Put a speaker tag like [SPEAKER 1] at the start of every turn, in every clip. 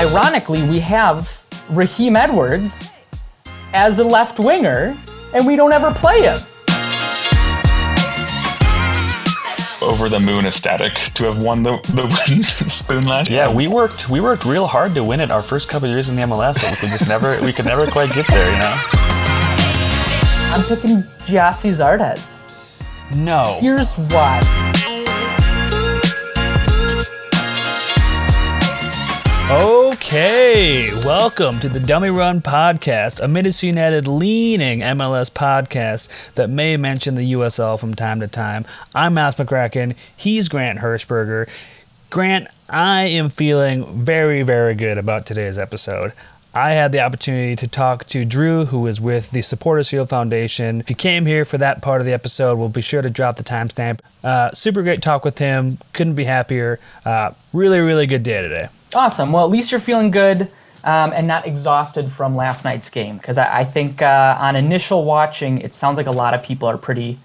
[SPEAKER 1] Ironically, we have Raheem Edwards as a left winger, and we don't ever play him.
[SPEAKER 2] Over the moon ecstatic to have won the, the spoon last
[SPEAKER 3] Yeah, we worked we worked real hard to win it our first couple of years in the MLS, but we could just never we could never quite get there, you know.
[SPEAKER 1] I'm picking Gyasi Zardes.
[SPEAKER 3] No.
[SPEAKER 1] Here's why.
[SPEAKER 4] Oh, Okay, welcome to the Dummy Run Podcast, a Minnesota United leaning MLS podcast that may mention the USL from time to time. I'm Matt McCracken. He's Grant Hirschberger. Grant, I am feeling very, very good about today's episode. I had the opportunity to talk to Drew, who is with the Supporters Shield Foundation. If you came here for that part of the episode, we'll be sure to drop the timestamp. Uh, super great talk with him. Couldn't be happier. Uh, really, really good day today.
[SPEAKER 1] Awesome. Well, at least you're feeling good um, and not exhausted from last night's game. Because I, I, think uh, on initial watching, it sounds like a lot of people are pretty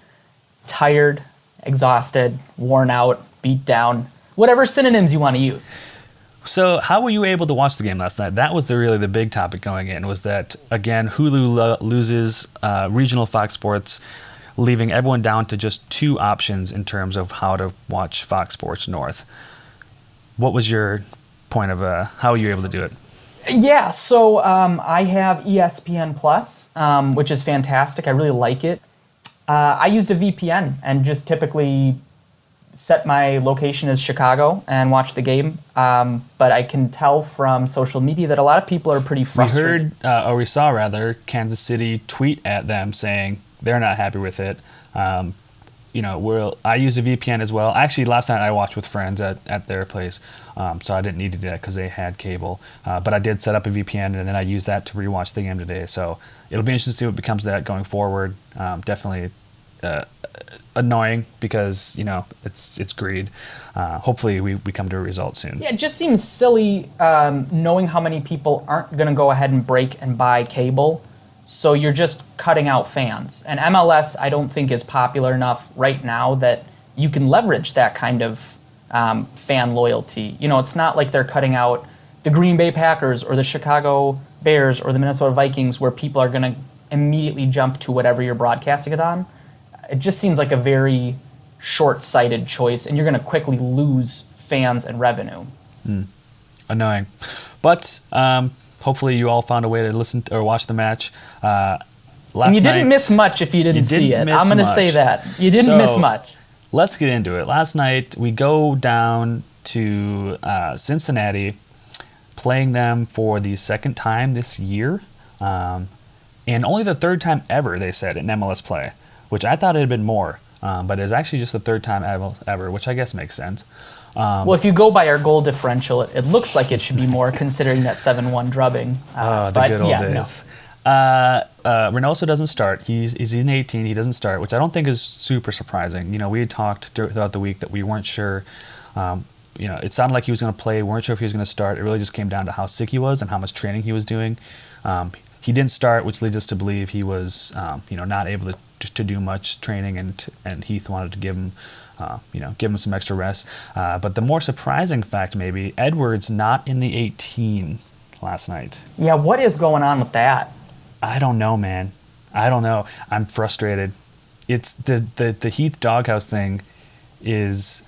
[SPEAKER 1] tired, exhausted, worn out, beat down, whatever synonyms you want to use.
[SPEAKER 4] So, how were you able to watch the game last night? That was the really the big topic going in. Was that again Hulu lo- loses uh, regional Fox Sports, leaving everyone down to just two options in terms of how to watch Fox Sports North. What was your point of uh, how you able to do it?
[SPEAKER 1] Yeah, so um, I have ESPN Plus, um, which is fantastic. I really like it. Uh, I used a VPN and just typically set my location as Chicago and watch the game. Um, but I can tell from social media that a lot of people are pretty frustrated.
[SPEAKER 4] We heard, uh, or we saw rather, Kansas City tweet at them saying they're not happy with it. Um, you know, we'll, I use a VPN as well. Actually, last night I watched with friends at, at their place, um, so I didn't need to do that because they had cable. Uh, but I did set up a VPN, and then I used that to rewatch the game today. So it'll be interesting to see what becomes of that going forward. Um, definitely uh, annoying because you know it's it's greed. Uh, hopefully, we, we come to a result soon.
[SPEAKER 1] Yeah, it just seems silly um, knowing how many people aren't going to go ahead and break and buy cable so you're just cutting out fans. And MLS, I don't think, is popular enough right now that you can leverage that kind of um, fan loyalty. You know, it's not like they're cutting out the Green Bay Packers or the Chicago Bears or the Minnesota Vikings where people are going to immediately jump to whatever you're broadcasting it on. It just seems like a very short sighted choice, and you're going to quickly lose fans and revenue.
[SPEAKER 4] Mm. Annoying. But um, hopefully you all found a way to listen to, or watch the match. Uh,
[SPEAKER 1] last and you didn't miss much if you didn't, you didn't see it. I'm going to say that you didn't so, miss much.
[SPEAKER 4] Let's get into it. Last night we go down to uh, Cincinnati, playing them for the second time this year, um, and only the third time ever they said in MLS play, which I thought it had been more. Um, but it's actually just the third time ever, which I guess makes sense.
[SPEAKER 1] Um, well, if you go by our goal differential, it, it, looks like it should be more considering that 7 1 drubbing.
[SPEAKER 4] Uh, oh, the good old yeah, days. No. Uh, uh, Reynoso doesn't start. He's, he's in 18. He doesn't start, which I don't think is super surprising. You know, we had talked throughout the week that we weren't sure. Um, you know, it sounded like he was going to play. We weren't sure if he was going to start. It really just came down to how sick he was and how much training he was doing. Um, he didn't start, which leads us to believe he was, um, you know, not able to, to do much training, and and Heath wanted to give him uh, you know, give him some extra rest. Uh, but the more surprising fact, maybe, Edwards not in the 18 last night.
[SPEAKER 1] Yeah, what is going on with that?
[SPEAKER 4] I don't know, man. I don't know. I'm frustrated. It's the the, the Heath doghouse thing is.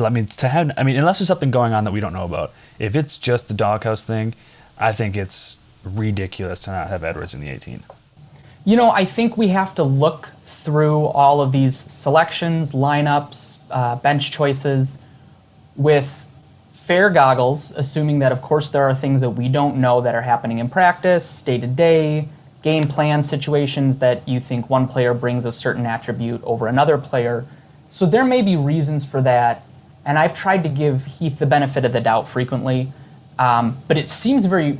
[SPEAKER 4] I mean, to have. I mean, unless there's something going on that we don't know about. If it's just the doghouse thing, I think it's ridiculous to not have Edwards in the 18.
[SPEAKER 1] You know, I think we have to look through all of these selections, lineups, uh, bench choices with fair goggles, assuming that, of course, there are things that we don't know that are happening in practice, day to day, game plan situations that you think one player brings a certain attribute over another player. So there may be reasons for that. And I've tried to give Heath the benefit of the doubt frequently. Um, but it seems very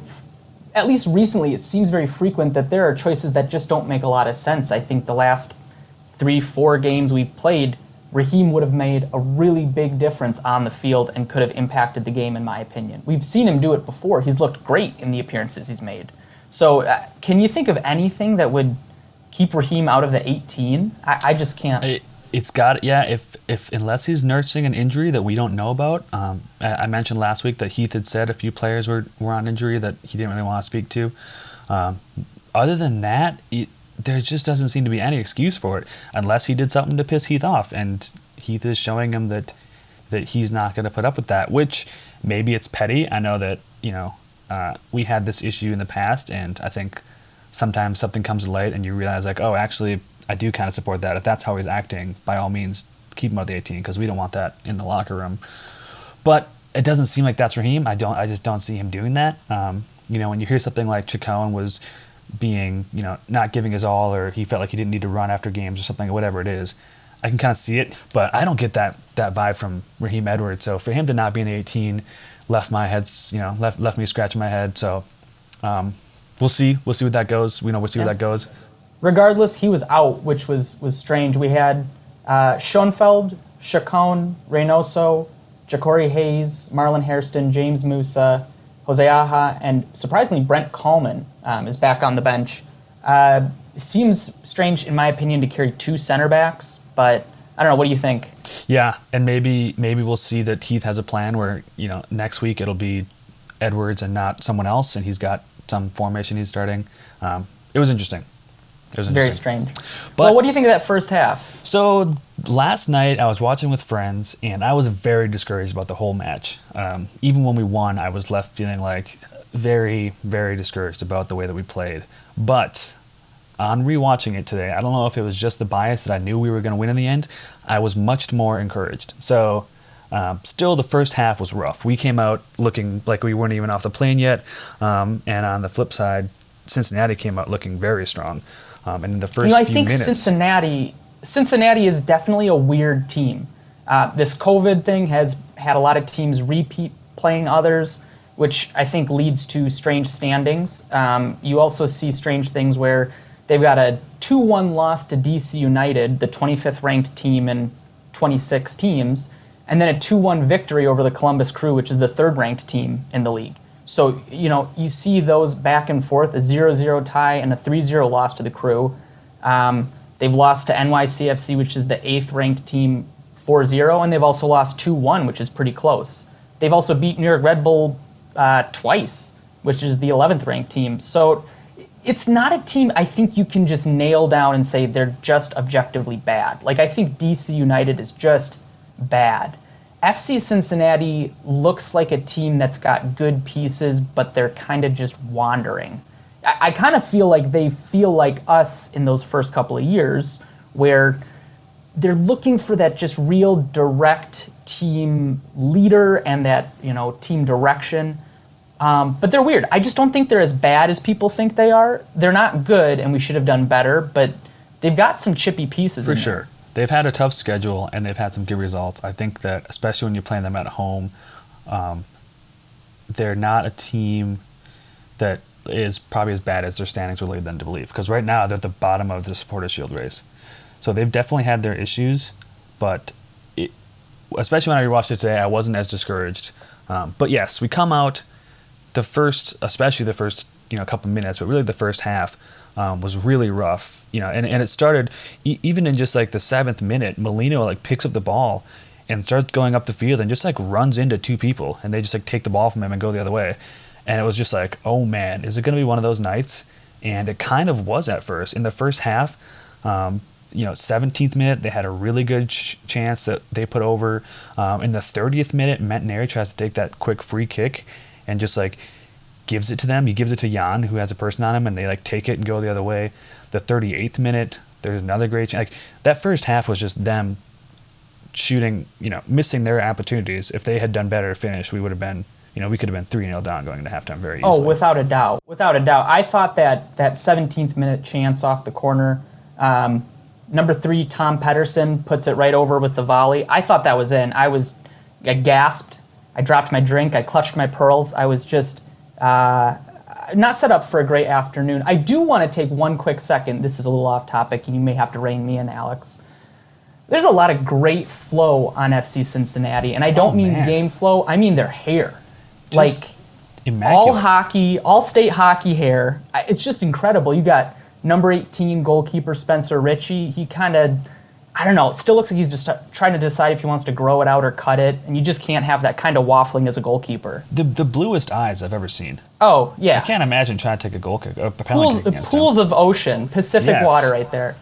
[SPEAKER 1] at least recently, it seems very frequent that there are choices that just don't make a lot of sense. I think the last three, four games we've played, Raheem would have made a really big difference on the field and could have impacted the game, in my opinion. We've seen him do it before. He's looked great in the appearances he's made. So, uh, can you think of anything that would keep Raheem out of the 18? I, I just can't. I,
[SPEAKER 4] It's got yeah. If if unless he's nursing an injury that we don't know about, um, I, I mentioned last week that Heath had said a few players were, were on injury that he didn't really want to speak to. Um, other than that, it, there just doesn't seem to be any excuse for it, unless he did something to piss Heath off, and Heath is showing him that that he's not going to put up with that. Which maybe it's petty. I know that you know uh, we had this issue in the past, and I think sometimes something comes to light and you realize like, oh, actually, I do kind of support that. If that's how he's acting, by all means, keep him out the 18 because we don't want that in the locker room. But it doesn't seem like that's Raheem. I don't. I just don't see him doing that. Um, you know, when you hear something like Chacon was being, you know, not giving his all, or he felt like he didn't need to run after games or something, or whatever it is, I can kind of see it. But I don't get that that vibe from Raheem Edwards. So for him to not be in the 18 left my head, you know, left left me scratching my head. So um, we'll see. We'll see what that goes. We know we'll see
[SPEAKER 1] Yeah.
[SPEAKER 4] where that goes.
[SPEAKER 1] regardless, he was out, which was was strange. We had uh, Schoenfeld, Chacon, Reynoso, Ja'Cori Hayes, Marlon Hairston, James Musa, Jose Aja, and surprisingly, Brent Kallman um, is back on the bench. Uh, seems strange, in my opinion, to carry two center backs, but I don't know. What do you think?
[SPEAKER 4] Yeah, and maybe maybe we'll see that Heath has a plan where you know next week it'll be Edwards and not someone else, and he's got some formation he's starting. Um, it was interesting.
[SPEAKER 1] Very strange.
[SPEAKER 4] But-
[SPEAKER 1] well, what do you think of that first half?
[SPEAKER 4] So last night I was watching with friends, and I was very discouraged about the whole match. Um, even when we won, I was left feeling like very, very discouraged about the way that we played. But on rewatching it today, I don't know if it was just the bias that I knew we were going to win in the end. I was much more encouraged. So. Um, still, the first half was rough. We came out looking like we weren't even off the plane yet, um, and on the flip side, Cincinnati came out looking very strong. Um, and in the first
[SPEAKER 1] You know, I think
[SPEAKER 4] minutes,
[SPEAKER 1] Cincinnati Cincinnati is definitely a weird team. Uh, this COVID thing has had a lot of teams repeat playing others, which I think leads to strange standings. Um, you also see strange things where they've got a 2 1 loss to DC United, the 25th ranked team in 26 teams, and then a 2 1 victory over the Columbus Crew, which is the third ranked team in the league. So, you know, you see those back and forth a 0 0 tie and a 3 0 loss to the Crew. Um, they've lost to NYCFC, which is the eighth ranked team 4 0, and they've also lost 2 1, which is pretty close. They've also beat New York Red Bull uh, twice, which is the 11th ranked team. So it's not a team I think you can just nail down and say they're just objectively bad. Like, I think DC United is just bad. FC Cincinnati looks like a team that's got good pieces, but they're kind of just wandering. I, I kind of feel like they feel like us in those first couple of years, where they're looking for that just real direct team leader and that you know team direction. Um, but they're weird. I just don't think they're as bad as people think they are. They're not good, and we should have done better. But they've got some chippy pieces.
[SPEAKER 4] For sure. They've had a tough schedule and they've had some good results. I think that, especially when you're playing them at home, um, they're not a team that is probably as bad as their standings would lead them to believe. Because right now, they're at the bottom of the Supporters Shield race. So they've definitely had their issues, but it, especially when I rewatched it today, I wasn't as discouraged. Um, but yes, we come out the first, especially the first, you know, couple minutes, but really the first half um, was really rough. You know, and, and it started e- even in just like the seventh minute, Molino like picks up the ball and starts going up the field and just like runs into two people, and they just like take the ball from him and go the other way. And it was just like, oh man, is it going to be one of those nights? And it kind of was at first. In the first half, um, you know, 17th minute, they had a really good ch- chance that they put over. Um, in the 30th minute, Métanire tries to take that quick free kick and just like gives it to them. He gives it to Jan, who has a person on him, and they like take it and go the other way. The 38th minute, there's another great chance. Like that first half was just them shooting, you know, missing their opportunities. If they had done better finish, we would have been, you know, we could have been 3 0 down going into halftime very easily.
[SPEAKER 1] Oh, without a doubt, without a doubt. I thought that that 17th minute chance off the corner, um, number three Tom Pettersson puts it right over with the volley. I thought that was in. I was, I gasped. I dropped my drink. I clutched my pearls. I was just uh, not set up for a great afternoon. I do want to take one quick second. This is a little off topic, and you may have to rein me in, Alex. There's a lot of great flow on FC Cincinnati, and I don't
[SPEAKER 4] Oh,
[SPEAKER 1] mean
[SPEAKER 4] man.
[SPEAKER 1] game flow. I mean their hair.
[SPEAKER 4] Just
[SPEAKER 1] like
[SPEAKER 4] immaculate.
[SPEAKER 1] all hockey, all state hockey hair. It's just incredible. You got number 18 goalkeeper Spencer Richey. He kind of, I don't know. It still looks like he's just trying to decide if he wants to grow it out or cut it, and you just can't have that kind of waffling as a goalkeeper.
[SPEAKER 4] The the bluest eyes I've ever seen.
[SPEAKER 1] Oh yeah,
[SPEAKER 4] I can't imagine trying to take a goal kick, a penalty
[SPEAKER 1] pools, pools
[SPEAKER 4] him.
[SPEAKER 1] of ocean, Pacific
[SPEAKER 4] Yes.
[SPEAKER 1] water right there.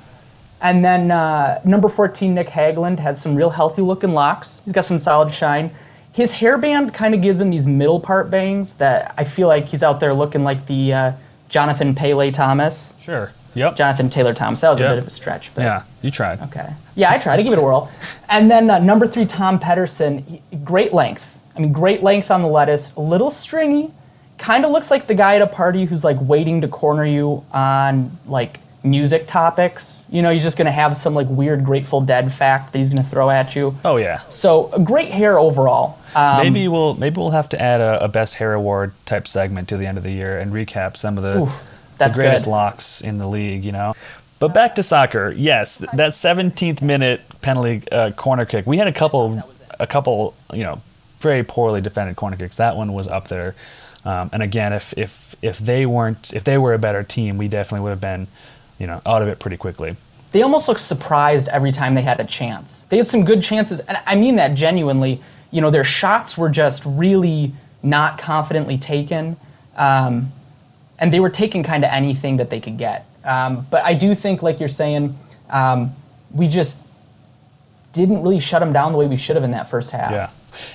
[SPEAKER 1] And then uh, number 14, Nick Hagglund, has some real healthy looking locks. He's got some solid shine. His hairband kind of gives him these middle part bangs that I feel like he's out there looking like the uh, Jonathan Pele Thomas.
[SPEAKER 4] Sure. Yep.
[SPEAKER 1] Jonathan Taylor Thomas. That was
[SPEAKER 4] Yep.
[SPEAKER 1] a bit of a stretch. But
[SPEAKER 4] Yeah, you tried.
[SPEAKER 1] Okay. Yeah, I tried to give it a whirl. And then uh, number three, Tom Pettersson, he- great length. I mean, great length on the lettuce, a little stringy. Kind of looks like the guy at a party who's like waiting to corner you on like music topics. You know, he's just gonna have some like weird Grateful Dead fact that he's gonna throw at you.
[SPEAKER 4] Oh yeah.
[SPEAKER 1] So great hair overall. Um,
[SPEAKER 4] maybe we'll maybe we'll have to add a, a best hair award type segment to the end of the year and recap some of the,
[SPEAKER 1] Oof,
[SPEAKER 4] the greatest
[SPEAKER 1] good.
[SPEAKER 4] locks in the league. You know. But back to soccer. Yes, that 17th minute penalty uh, corner kick. We had a couple, a couple, you know, very poorly defended corner kicks. That one was up there. Um, and again, if if if they weren't, if they were a better team, we definitely would have been, you know, out of it pretty quickly.
[SPEAKER 1] they almost looked surprised every time they had a chance. They had some good chances, and I mean that genuinely. You know, their shots were just really not confidently taken, um, and they were taking kind of anything that they could get. Um, but I do think, like you're saying, um, we just didn't really shut them down the way we should have in that first half.
[SPEAKER 4] Yeah,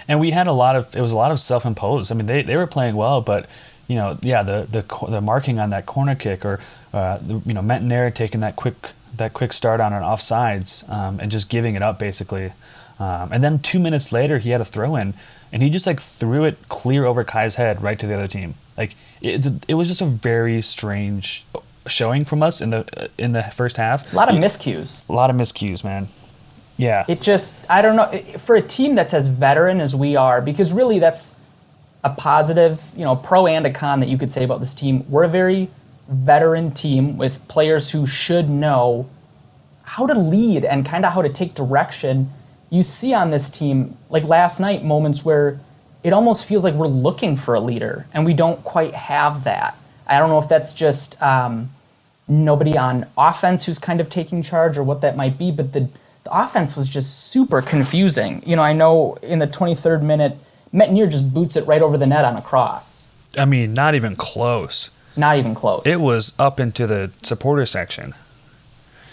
[SPEAKER 4] and we had a lot of it was a lot of self-imposed. I mean, they, they were playing well, but you know, yeah, the the the marking on that corner kick or uh, the, you know Métanire taking that quick that quick start on an offsides um, and just giving it up basically, um, and then two minutes later he had a throw in and he just like threw it clear over Kai's head right to the other team. Like it, it was just a very strange showing from us in the uh, in the first half.
[SPEAKER 1] A lot of miscues.
[SPEAKER 4] a lot of miscues, man. Yeah.
[SPEAKER 1] It just, I don't know, for a team that's as veteran as we are, because really that's a positive, you know, pro and a con that you could say about this team. We're a very veteran team with players who should know how to lead and kind of how to take direction. You see on this team, like last night, moments where it almost feels like we're looking for a leader and we don't quite have that. I don't know if that's just um, nobody on offense who's kind of taking charge or what that might be, but the, the offense was just super confusing. You know, I know in the 23rd minute, Métanire just boots it right over the net on a cross.
[SPEAKER 4] I mean, not even close.
[SPEAKER 1] Not even close.
[SPEAKER 4] It was up into the supporter section.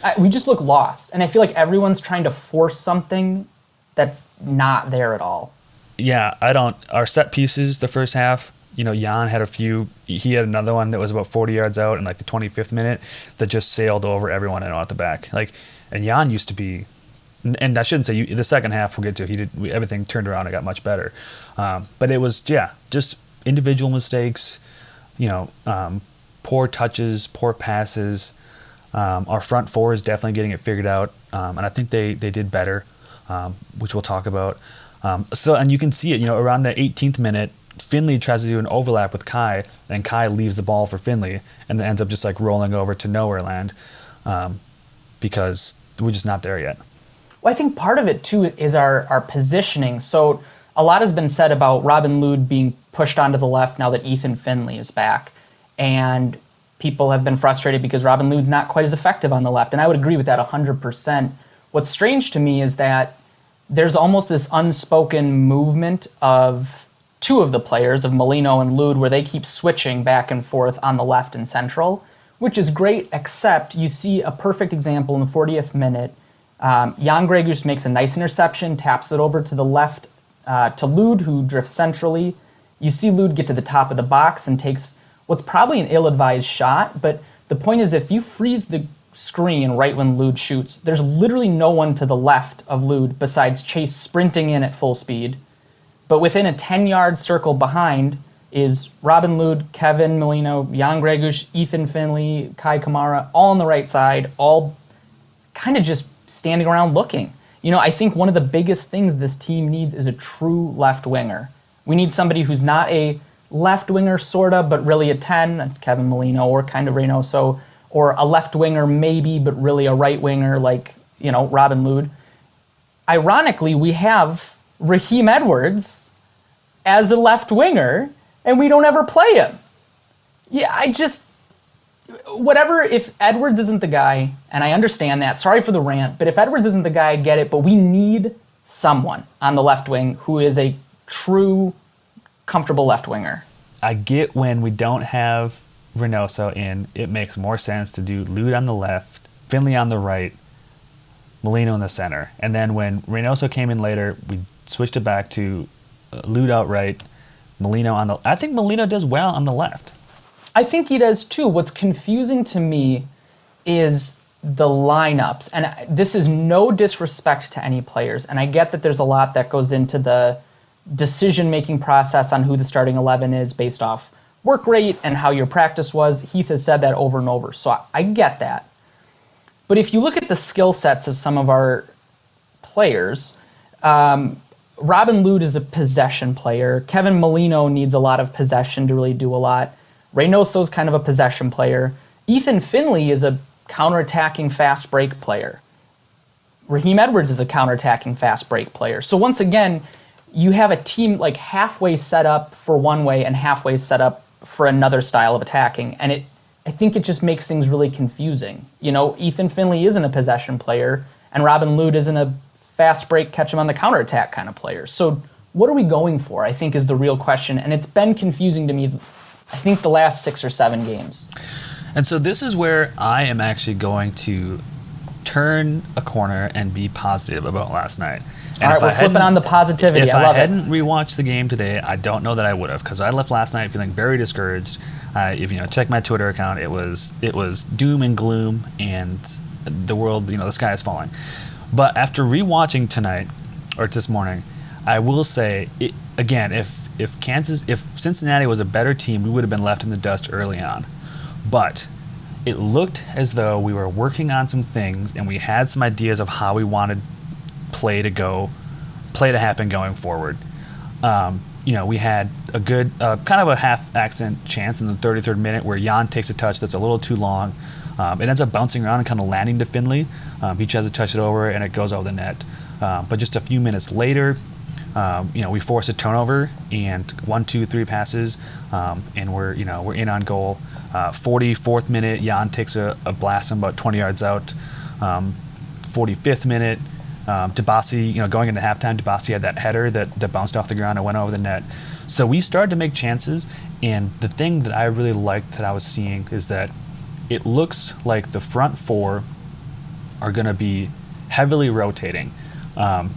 [SPEAKER 1] I, we just look lost. And I feel like everyone's trying to force something that's not there at all.
[SPEAKER 4] Yeah, I don't. Our set pieces, the first half, you know, Jan had a few. He had another one that was about 40 yards out in like the 25th minute that just sailed over everyone and out the back. Like, and Jan used to be, and I shouldn't say you, the second half we'll get to. He did we, everything turned around and got much better. Um, but it was yeah, just individual mistakes. You know, um, poor touches, poor passes. Um, our front four is definitely getting it figured out, um, and I think they they did better, um, which we'll talk about. Um, so, and you can see it, you know, around the 18th minute, Finlay tries to do an overlap with Kai, and Kai leaves the ball for Finlay, and it ends up just like rolling over to nowhere land, um, because we're just not there yet.
[SPEAKER 1] Well, I think part of it too is our, our positioning. So a lot has been said about Robin Lod being pushed onto the left now that Ethan Finlay is back. And people have been frustrated because Robin Lod's not quite as effective on the left. And I would agree with that 100%. What's strange to me is that there's almost this unspoken movement of two of the players, of Molino and Lod, where they keep switching back and forth on the left and central, which is great, except you see a perfect example in the 40th minute. Um, Jan Gregus makes a nice interception, taps it over to the left uh, to Lod, who drifts centrally. You see Lod get to the top of the box and takes what's probably an ill advised shot, but the point is if you freeze the screen right when Lod shoots, there's literally no one to the left of Lod besides Chase sprinting in at full speed. But within a 10 yard circle behind is Robin Lod, Kevin Molino, Jan Gregus, Ethan Finlay, Kai Kamara, all on the right side, all kind of just standing around looking. You know, I think one of the biggest things this team needs is a true left winger. We need somebody who's not a left winger, sorta, but really a 10. That's Kevin Molino or kind of Reynoso, or a left winger, maybe, but really a right winger like, you know, Robin Lod. Ironically, we have Raheem Edwards as a left winger, and we don't ever play him. Yeah, I just whatever. If Edwards isn't the guy, and I understand that. Sorry for the rant, but if Edwards isn't the guy, I get it. But we need someone on the left wing who is a true, comfortable left winger.
[SPEAKER 4] I get when we don't have Reynoso in, it makes more sense to do Lod on the left, Finlay on the right, Molino in the center. And then when Reynoso came in later, we switched it back to uh, Lod out right, Molino on the. I think Molino does well on the left.
[SPEAKER 1] I think he does too. What's confusing to me is the lineups. And this is no disrespect to any players. And I get that there's a lot that goes into the decision making process on who the starting 11 is based off work rate and how your practice was. Heath has said that over and over. So I, I get that. But if you look at the skill sets of some of our players, um, Robin Lod is a possession player. Kevin Molino needs a lot of possession to really do a lot. Reynoso is kind of a possession player. Ethan Finlay is a counterattacking fast break player. Raheem Edwards is a counterattacking fast break player. So once again, you have a team like halfway set up for one way and halfway set up for another style of attacking, and it I think it just makes things really confusing. You know, Ethan Finlay isn't a possession player, and Robin Lod isn't a fast break, catch him on the counterattack kind of player. So what are we going for? I think is the real question, and it's been confusing to me. I think the last six or seven games.
[SPEAKER 4] And so this is where I am actually going to turn a corner and be positive about last night. And
[SPEAKER 1] All right,
[SPEAKER 4] if
[SPEAKER 1] we're
[SPEAKER 4] I
[SPEAKER 1] flipping on the positivity.
[SPEAKER 4] If
[SPEAKER 1] I
[SPEAKER 4] I,
[SPEAKER 1] love it.
[SPEAKER 4] hadn't rewatched the game today, I don't know that I would have because I left last night feeling very discouraged. Uh, if you know, check my Twitter account, it was it was doom and gloom, and the world, you know, the sky is falling. But after rewatching tonight or this morning, I will say it, again, if if Kansas, if Cincinnati was a better team, we would have been left in the dust early on. But it looked as though we were working on some things and we had some ideas of how we wanted play to go, play to happen going forward. Um, you know, we had a good, uh, kind of a half accident chance in the 33rd minute where Jan takes a touch that's a little too long. Um, it ends up bouncing around and kind of landing to Finlay. Um, he tries to touch it over and it goes over the net. Um, but just a few minutes later, um, you know, we force a turnover and one, two, three passes, um, and we're you know we're in on goal. Uh, 44th minute, Jan takes a, a blast from about 20 yards out. Um, 45th minute, um, Dibassy, you know, going into halftime, Dibassy had that header that, that bounced off the ground and went over the net. So we started to make chances, and the thing that I really liked that I was seeing is that it looks like the front four are going to be heavily rotating. Um,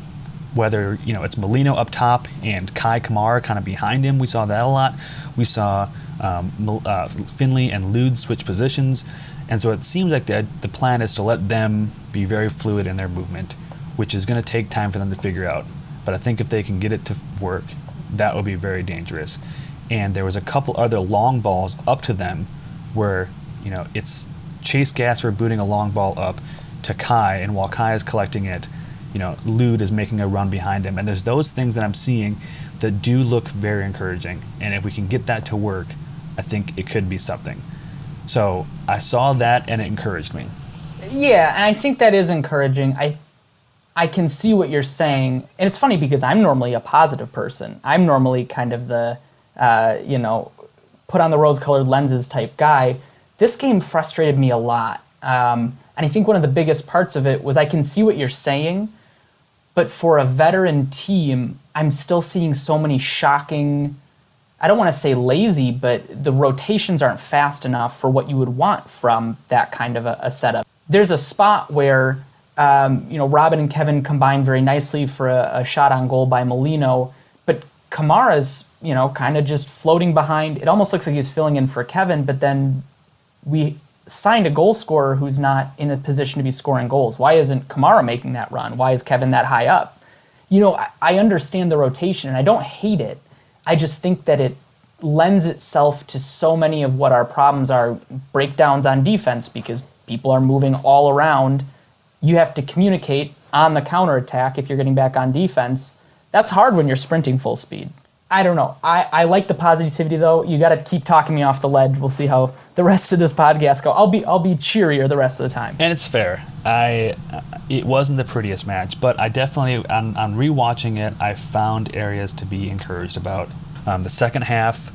[SPEAKER 4] whether you know it's Molino up top and Kai Kamara kind of behind him, we saw that a lot. We saw um, uh, Finlay and Lod switch positions, and so it seems like the the plan is to let them be very fluid in their movement, which is going to take time for them to figure out. But I think if they can get it to work, that would be very dangerous. And there was a couple other long balls up to them, where you know it's Chase Gasper booting a long ball up to Kai, and while Kai is collecting it, you know, Lod is making a run behind him. And there's those things that I'm seeing that do look very encouraging. And if we can get that to work, I think it could be something. So I saw that and it encouraged me.
[SPEAKER 1] Yeah, and I think that is encouraging. I I can see what you're saying, and it's funny because I'm normally a positive person. I'm normally kind of the uh, you know put on the rose-colored lenses type guy. This game frustrated me a lot, um, and I think one of the biggest parts of it was I can see what you're saying, but for a veteran team, I'm still seeing so many shocking. I don't want to say lazy, but the rotations aren't fast enough for what you would want from that kind of a, a setup. There's a spot where um, you know Robin and Kevin combine very nicely for a, a shot on goal by Molino, but Kamara's you know kind of just floating behind. It almost looks like he's filling in for Kevin, but then we signed a goal scorer who's not in a position to be scoring goals. Why isn't Kamara making that run? Why is Kevin that high up? You know, I, I understand the rotation and I don't hate it. I just think that it lends itself to so many of what our problems are breakdowns on defense because people are moving all around. You have to communicate on the counterattack if you're getting back on defense. That's hard when you're sprinting full speed. I don't know. I, I like the positivity though. You got to keep talking me off the ledge. We'll see how the rest of this podcast go. I'll be I'll be cheerier the rest of the time.
[SPEAKER 4] And it's fair. I uh, it wasn't the prettiest match, but I definitely on, on rewatching it, I found areas to be encouraged about. Um, the second half,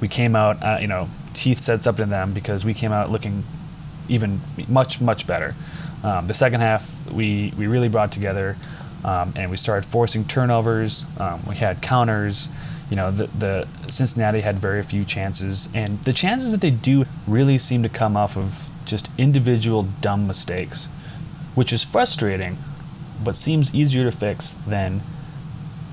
[SPEAKER 4] we came out. Uh, you know, Heath said something to them because we came out looking even much much better. Um, the second half we we really brought together, um, and we started forcing turnovers. Um, we had counters. You know, the, the Cincinnati had very few chances, and the chances that they do really seem to come off of just individual dumb mistakes, which is frustrating, but seems easier to fix than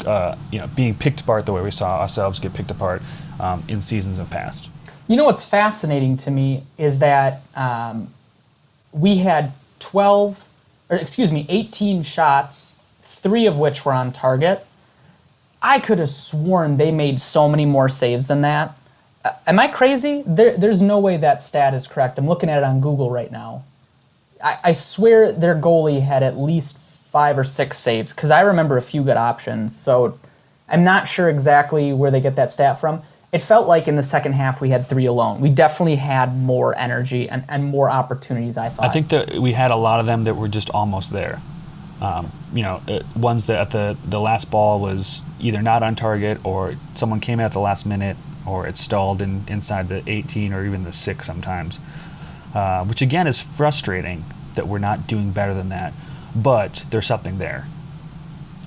[SPEAKER 4] uh, you know being picked apart the way we saw ourselves get picked apart um, in seasons of past.
[SPEAKER 1] You know what's fascinating to me is that um, we had 12, or excuse me, 18 shots, three of which were on target. I could have sworn they made so many more saves than that. Uh, am I crazy? There, there's no way that stat is correct. I'm looking at it on Google right now. I, I swear their goalie had at least five or six saves because I remember a few good options. So I'm not sure exactly where they get that stat from. It felt like in the second half we had three alone. We definitely had more energy and, and more opportunities, I thought.
[SPEAKER 4] I think that we had a lot of them that were just almost there. Um, you know, it, ones that at the, the last ball was either not on target or someone came at the last minute or it stalled in, inside the 18 or even the 6 sometimes. Uh, which again is frustrating that we're not doing better than that. But there's something there.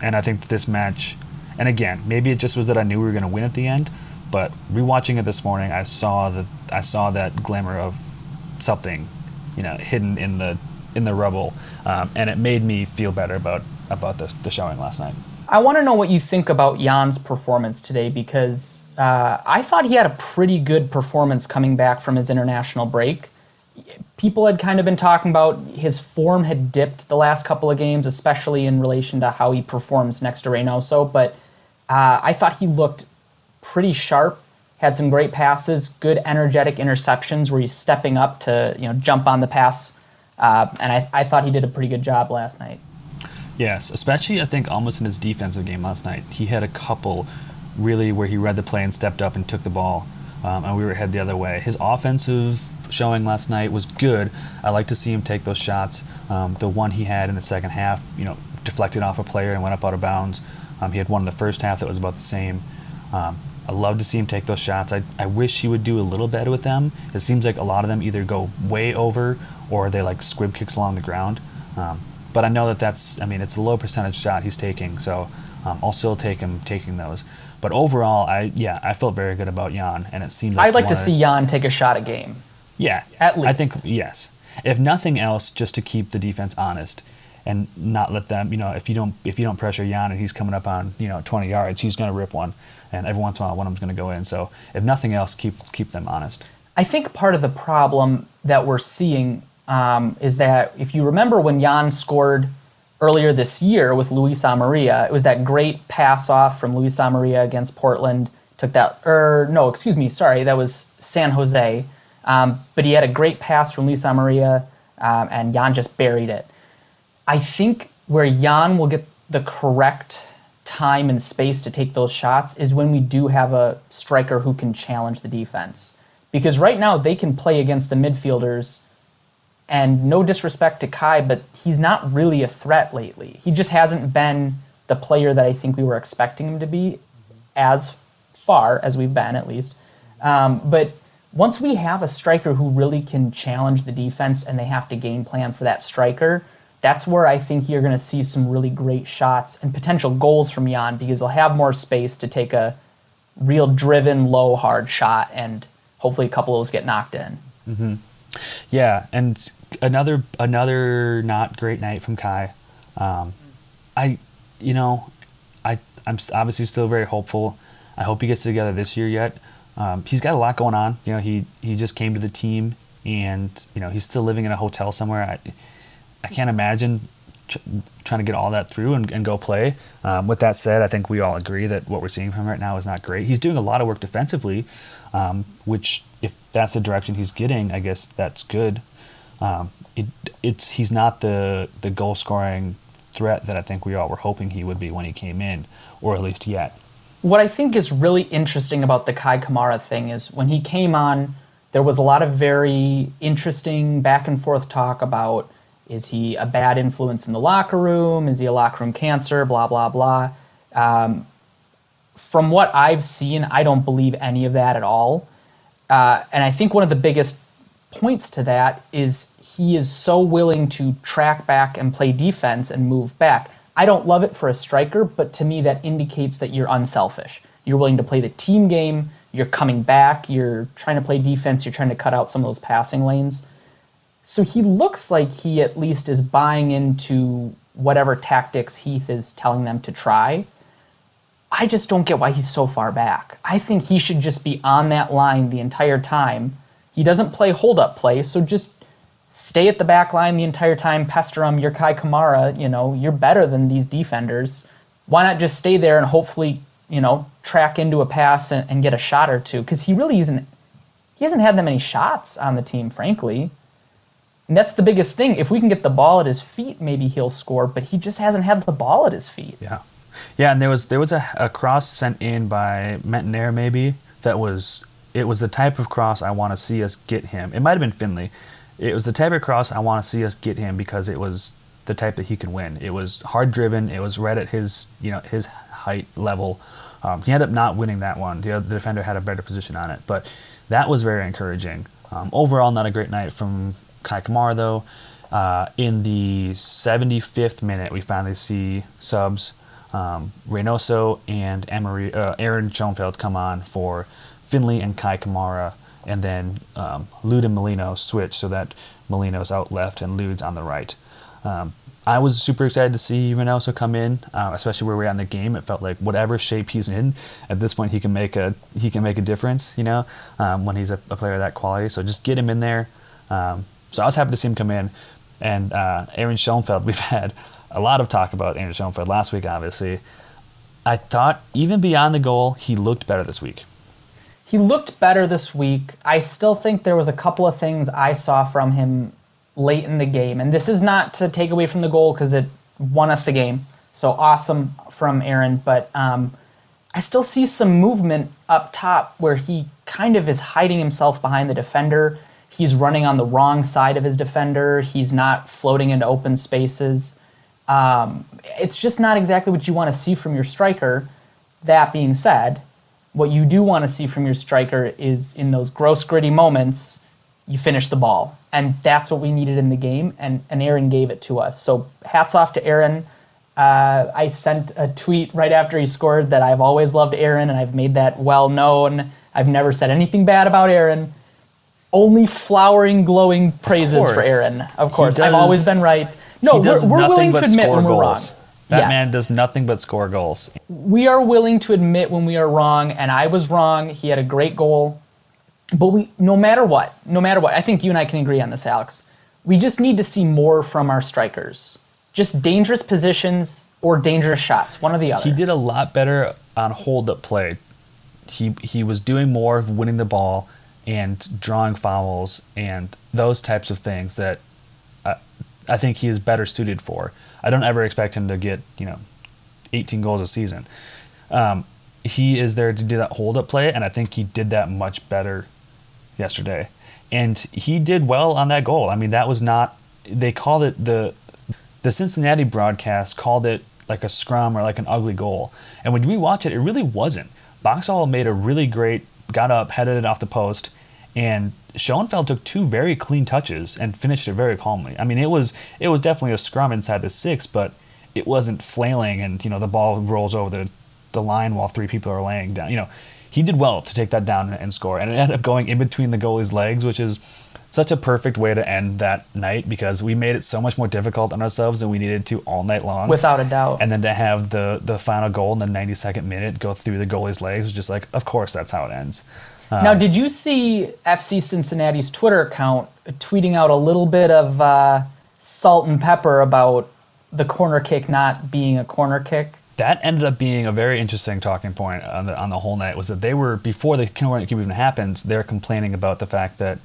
[SPEAKER 4] And I think this match, and again, maybe it just was that I knew we were going to win at the end, but rewatching it this morning, I saw that I saw that glimmer of something, you know, hidden in the in the rubble, um, and it made me feel better about about the, the showing last night.
[SPEAKER 1] I want to know what you think about Jan's performance today because uh, I thought he had a pretty good performance coming back from his international break. People had kind of been talking about his form had dipped the last couple of games, especially in relation to how he performs next to Reynoso. But uh, I thought he looked pretty sharp, had some great passes, good energetic interceptions where he's stepping up to you know jump on the pass, uh, and I, I thought he did a pretty good job last night.
[SPEAKER 4] Yes, especially I think almost in his defensive game last night. He had a couple really where he read the play and stepped up and took the ball, um, and we were head the other way. His offensive showing last night was good. I like to see him take those shots. Um, the one he had in the second half, you know, deflected off a player and went up out of bounds. Um, he had one in the first half that was about the same. Um, I love to see him take those shots. I, I wish he would do a little better with them. It seems like a lot of them either go way over or they like squib kicks along the ground. Um, but I know that that's, I mean, it's a low percentage shot he's taking, so um, I'll still take him taking those. But overall, I yeah, I felt very good about Jan, and it seemed like
[SPEAKER 1] I'd like to see Jan take a shot a game.
[SPEAKER 4] Yeah,
[SPEAKER 1] At least.
[SPEAKER 4] I think yes. If nothing else, just to keep the defense honest and not let them. You know, if you don't if you don't pressure Jan and he's coming up on you know 20 yards, he's going to rip one, and every once in a while one of them's going to go in. So if nothing else, keep keep them honest.
[SPEAKER 1] I think part of the problem that we're seeing um, is that if you remember when Jan scored earlier this year with Luis Amarilla, it was that great pass off from Luis Amarilla against Portland. Took that, or no, excuse me, sorry, that was San Jose. Um, but he had a great pass from Luis Maria, um, and Jan just buried it. I think where Jan will get the correct time and space to take those shots is when we do have a striker who can challenge the defense. Because right now they can play against the midfielders, and no disrespect to Kai, but he's not really a threat lately. He just hasn't been the player that I think we were expecting him to be as far as we've been, at least. Um, but once we have a striker who really can challenge the defense and they have to game plan for that striker, that's where I think you're going to see some really great shots and potential goals from Jan because he'll have more space to take a real driven, low, hard shot, and hopefully a couple of those get knocked in. Mm-hmm.
[SPEAKER 4] Yeah, and another another not great night from Kai. Um, I, you know, I I'm obviously still very hopeful. I hope he gets together this year yet. Um, he's got a lot going on. You know, he he just came to the team, and you know he's still living in a hotel somewhere. I I can't imagine tr- trying to get all that through and, and go play. Um, with that said, I think we all agree that what we're seeing from him right now is not great. He's doing a lot of work defensively, um, which if that's the direction he's getting, I guess that's good. Um, it, it's he's not the the goal scoring threat that I think we all were hoping he would be when he came in, or at least yet.
[SPEAKER 1] What I think is really interesting about the Kai Kamara thing is when he came on, there was a lot of very interesting back and forth talk about is he a bad influence in the locker room? Is he a locker room cancer? Blah, blah, blah. Um, from what I've seen, I don't believe any of that at all. Uh, and I think one of the biggest points to that is he is so willing to track back and play defense and move back. I don't love it for a striker, but to me, that indicates that you're unselfish. You're willing to play the team game, you're coming back, you're trying to play defense, you're trying to cut out some of those passing lanes. So he looks like he at least is buying into whatever tactics Heath is telling them to try. I just don't get why he's so far back. I think he should just be on that line the entire time. He doesn't play hold up play, so just stay at the back line the entire time, pester him. You're Kai Kamara, you know, you're better than these defenders. Why not just stay there and hopefully, you know, track into a pass and, and get a shot or two? Because he really isn't, he hasn't had that many shots on the team, frankly. And that's the biggest thing. If we can get the ball at his feet, maybe he'll score, but he just hasn't had the ball at his feet.
[SPEAKER 4] Yeah, yeah, and there was there was a, a cross sent in by Métanire maybe that was it was the type of cross I want to see us get him. It might have been Finlay. It was the type of cross I want to see us get him because it was the type that he can win. It was hard driven. It was right at his you know his height level. Um, he ended up not winning that one. The, the defender had a better position on it, but that was very encouraging. Um, overall, not a great night from Kai Kamara though. Uh, in the 75th minute, we finally see subs. Um, Reynoso and Emery, uh, Aaron Schoenfeld come on for Finlay and Kai Kamara, and then um, Lod and Molino switch so that Molino's out left and Lod's on the right. Um, I was super excited to see Reynoso come in, uh, especially where we're at in the game. It felt like whatever shape he's in, at this point he can make a he can make a difference. You know, um, when he's a, a, player of that quality. So just get him in there. Um, so I was happy to see him come in. And uh, Aaron Schoenfeld, we've had a lot of talk about Aaron Schoenfeld last week, obviously. I thought even beyond the goal, he looked better this week.
[SPEAKER 1] He looked better this week. I still think there was a couple of things I saw from him late in the game, and this is not to take away from the goal because it won us the game. So awesome from Aaron, but um, I still see some movement up top where he kind of is hiding himself behind the defender. He's running on the wrong side of his defender. He's not floating into open spaces. Um, it's just not exactly what you want to see from your striker. That being said, what you do want to see from your striker is in those gross, gritty moments, you finish the ball. And that's what we needed in the game, and, and Aaron gave it to us. So hats off to Aaron. Uh, I sent a tweet right after he scored that I've always loved Aaron, and I've made that well known. I've never said anything bad about Aaron. Only flowering, glowing praises for Aaron. Of course, I've always been right. No, we're, we're willing to admit when we're wrong.
[SPEAKER 4] That yes. man does nothing but score goals.
[SPEAKER 1] We are willing to admit when we are wrong, and I was wrong. He had a great goal. But we no matter what, no matter what, I think you and I can agree on this, Alex. We just need to see more from our strikers. Just dangerous positions or dangerous shots, one or the other.
[SPEAKER 4] He did a lot better on hold up play. He he was doing more of winning the ball and drawing fouls and those types of things that uh, I think he is better suited for. I don't ever expect him to get you know 18 goals a season. Um, he is there to do that hold up play, and I think he did that much better yesterday. And he did well on that goal. I mean, that was not. They called it the the Cincinnati broadcast called it like a scrum or like an ugly goal. And when we watch it, it really wasn't. Boxall made a really great, got up, headed it off the post, and Schoenfeld took two very clean touches and finished it very calmly. I mean, it was it was definitely a scrum inside the six, but it wasn't flailing and you know the ball rolls over the the line while three people are laying down. You know, he did well to take that down and score, and it ended up going in between the goalie's legs, which is such a perfect way to end that night because we made it so much more difficult on ourselves than we needed to all night long.
[SPEAKER 1] Without a doubt.
[SPEAKER 4] And then to have the the final goal in the 92nd minute go through the goalie's legs was just like, of course, that's how it ends.
[SPEAKER 1] Um, now, did you see FC Cincinnati's Twitter account tweeting out a little bit of uh, salt and pepper about the corner kick not being a corner kick?
[SPEAKER 4] That ended up being a very interesting talking point on the on the whole night. Was that they were before the corner kick even happens, they're complaining about the fact that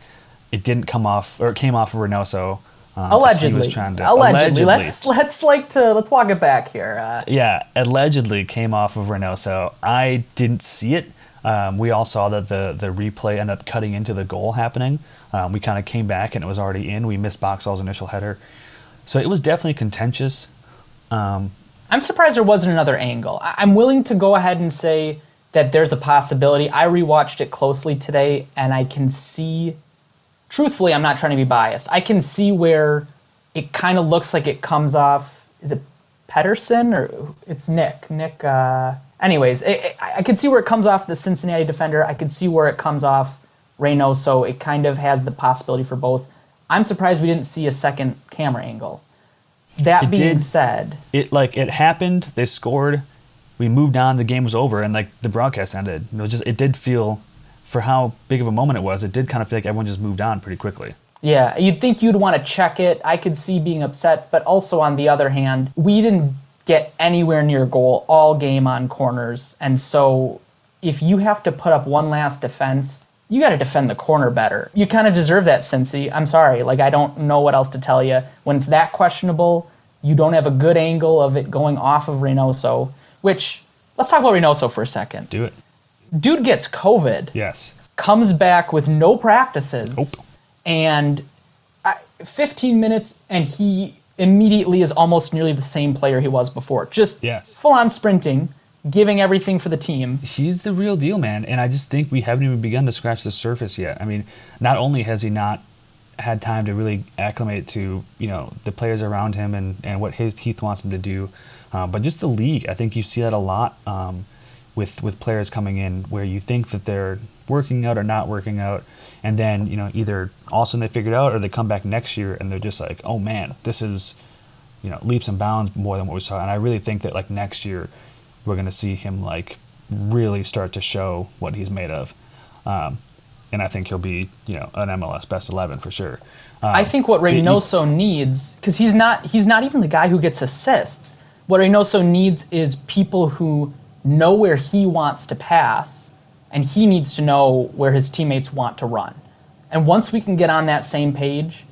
[SPEAKER 4] it didn't come off or it came off of Reynoso.
[SPEAKER 1] Um, allegedly. To, allegedly. allegedly. Let's let's like to let's walk it back here. Uh,
[SPEAKER 4] yeah, allegedly came off of Reynoso. I didn't see it. Um, we all saw that the the replay ended up cutting into the goal happening. Um, we kind of came back and it was already in. We missed Boxall's initial header, so it was definitely contentious. Um,
[SPEAKER 1] I'm surprised there wasn't another angle. I- I'm willing to go ahead and say that there's a possibility. I rewatched it closely today, and I can see. Truthfully, I'm not trying to be biased. I can see where it kind of looks like it comes off. Is it Pettersson or it's Nick? Nick. Uh, anyways, it, it, I could see where it comes off the Cincinnati defender. I could see where it comes off Reynoso. It kind of has the possibility for both. I'm surprised we didn't see a second camera angle. That
[SPEAKER 4] It
[SPEAKER 1] being
[SPEAKER 4] did-
[SPEAKER 1] said,
[SPEAKER 4] it like it happened. They scored. We moved on. The game was over, and like the broadcast ended. It just it did feel, for how big of a moment it was, it did kind of feel like everyone just moved on pretty quickly.
[SPEAKER 1] Yeah, you'd think you'd want to check it. I could see being upset, but also on the other hand, we didn't get anywhere near goal all game on corners. And so if you have to put up one last defense, you got to defend the corner better. You kind of deserve that, Cincy. I'm sorry. Like, I don't know what else to tell you. When it's that questionable, you don't have a good angle of it going off of Reynoso, which, let's talk about Reynoso for a second.
[SPEAKER 4] Do it.
[SPEAKER 1] Dude gets COVID
[SPEAKER 4] Yes.
[SPEAKER 1] comes back with no practices
[SPEAKER 4] Nope.
[SPEAKER 1] and I, 15 minutes and he immediately is almost nearly the same player he was before just
[SPEAKER 4] Yes.
[SPEAKER 1] full on sprinting giving everything for the team
[SPEAKER 4] He's the real deal, man. And I just think we haven't even begun to scratch the surface yet. I mean, not only has he not had time to really acclimate to you know the players around him and, and what his Heath wants him to do, uh, but just the league. I think you see that a lot um, with with players coming in where you think that they're working out or not working out, and then you know either all of a sudden they figure it out or they come back next year and they're just like, oh man, this is you know leaps and bounds more than what we saw. And I really think that like next year we're going to see him like really start to show what he's made of. Um, and I think he'll be, you know, an MLS best 11 for sure. Um,
[SPEAKER 1] i think what Reynoso needs because he's not he's not even the guy who gets assists what Reynoso needs is people who know where he wants to pass and he needs to know where his teammates want to run and once we can get on that same page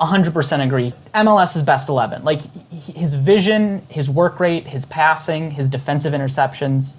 [SPEAKER 1] 100% agree. MLS is best 11. Like his vision, his work rate, his passing, his defensive interceptions,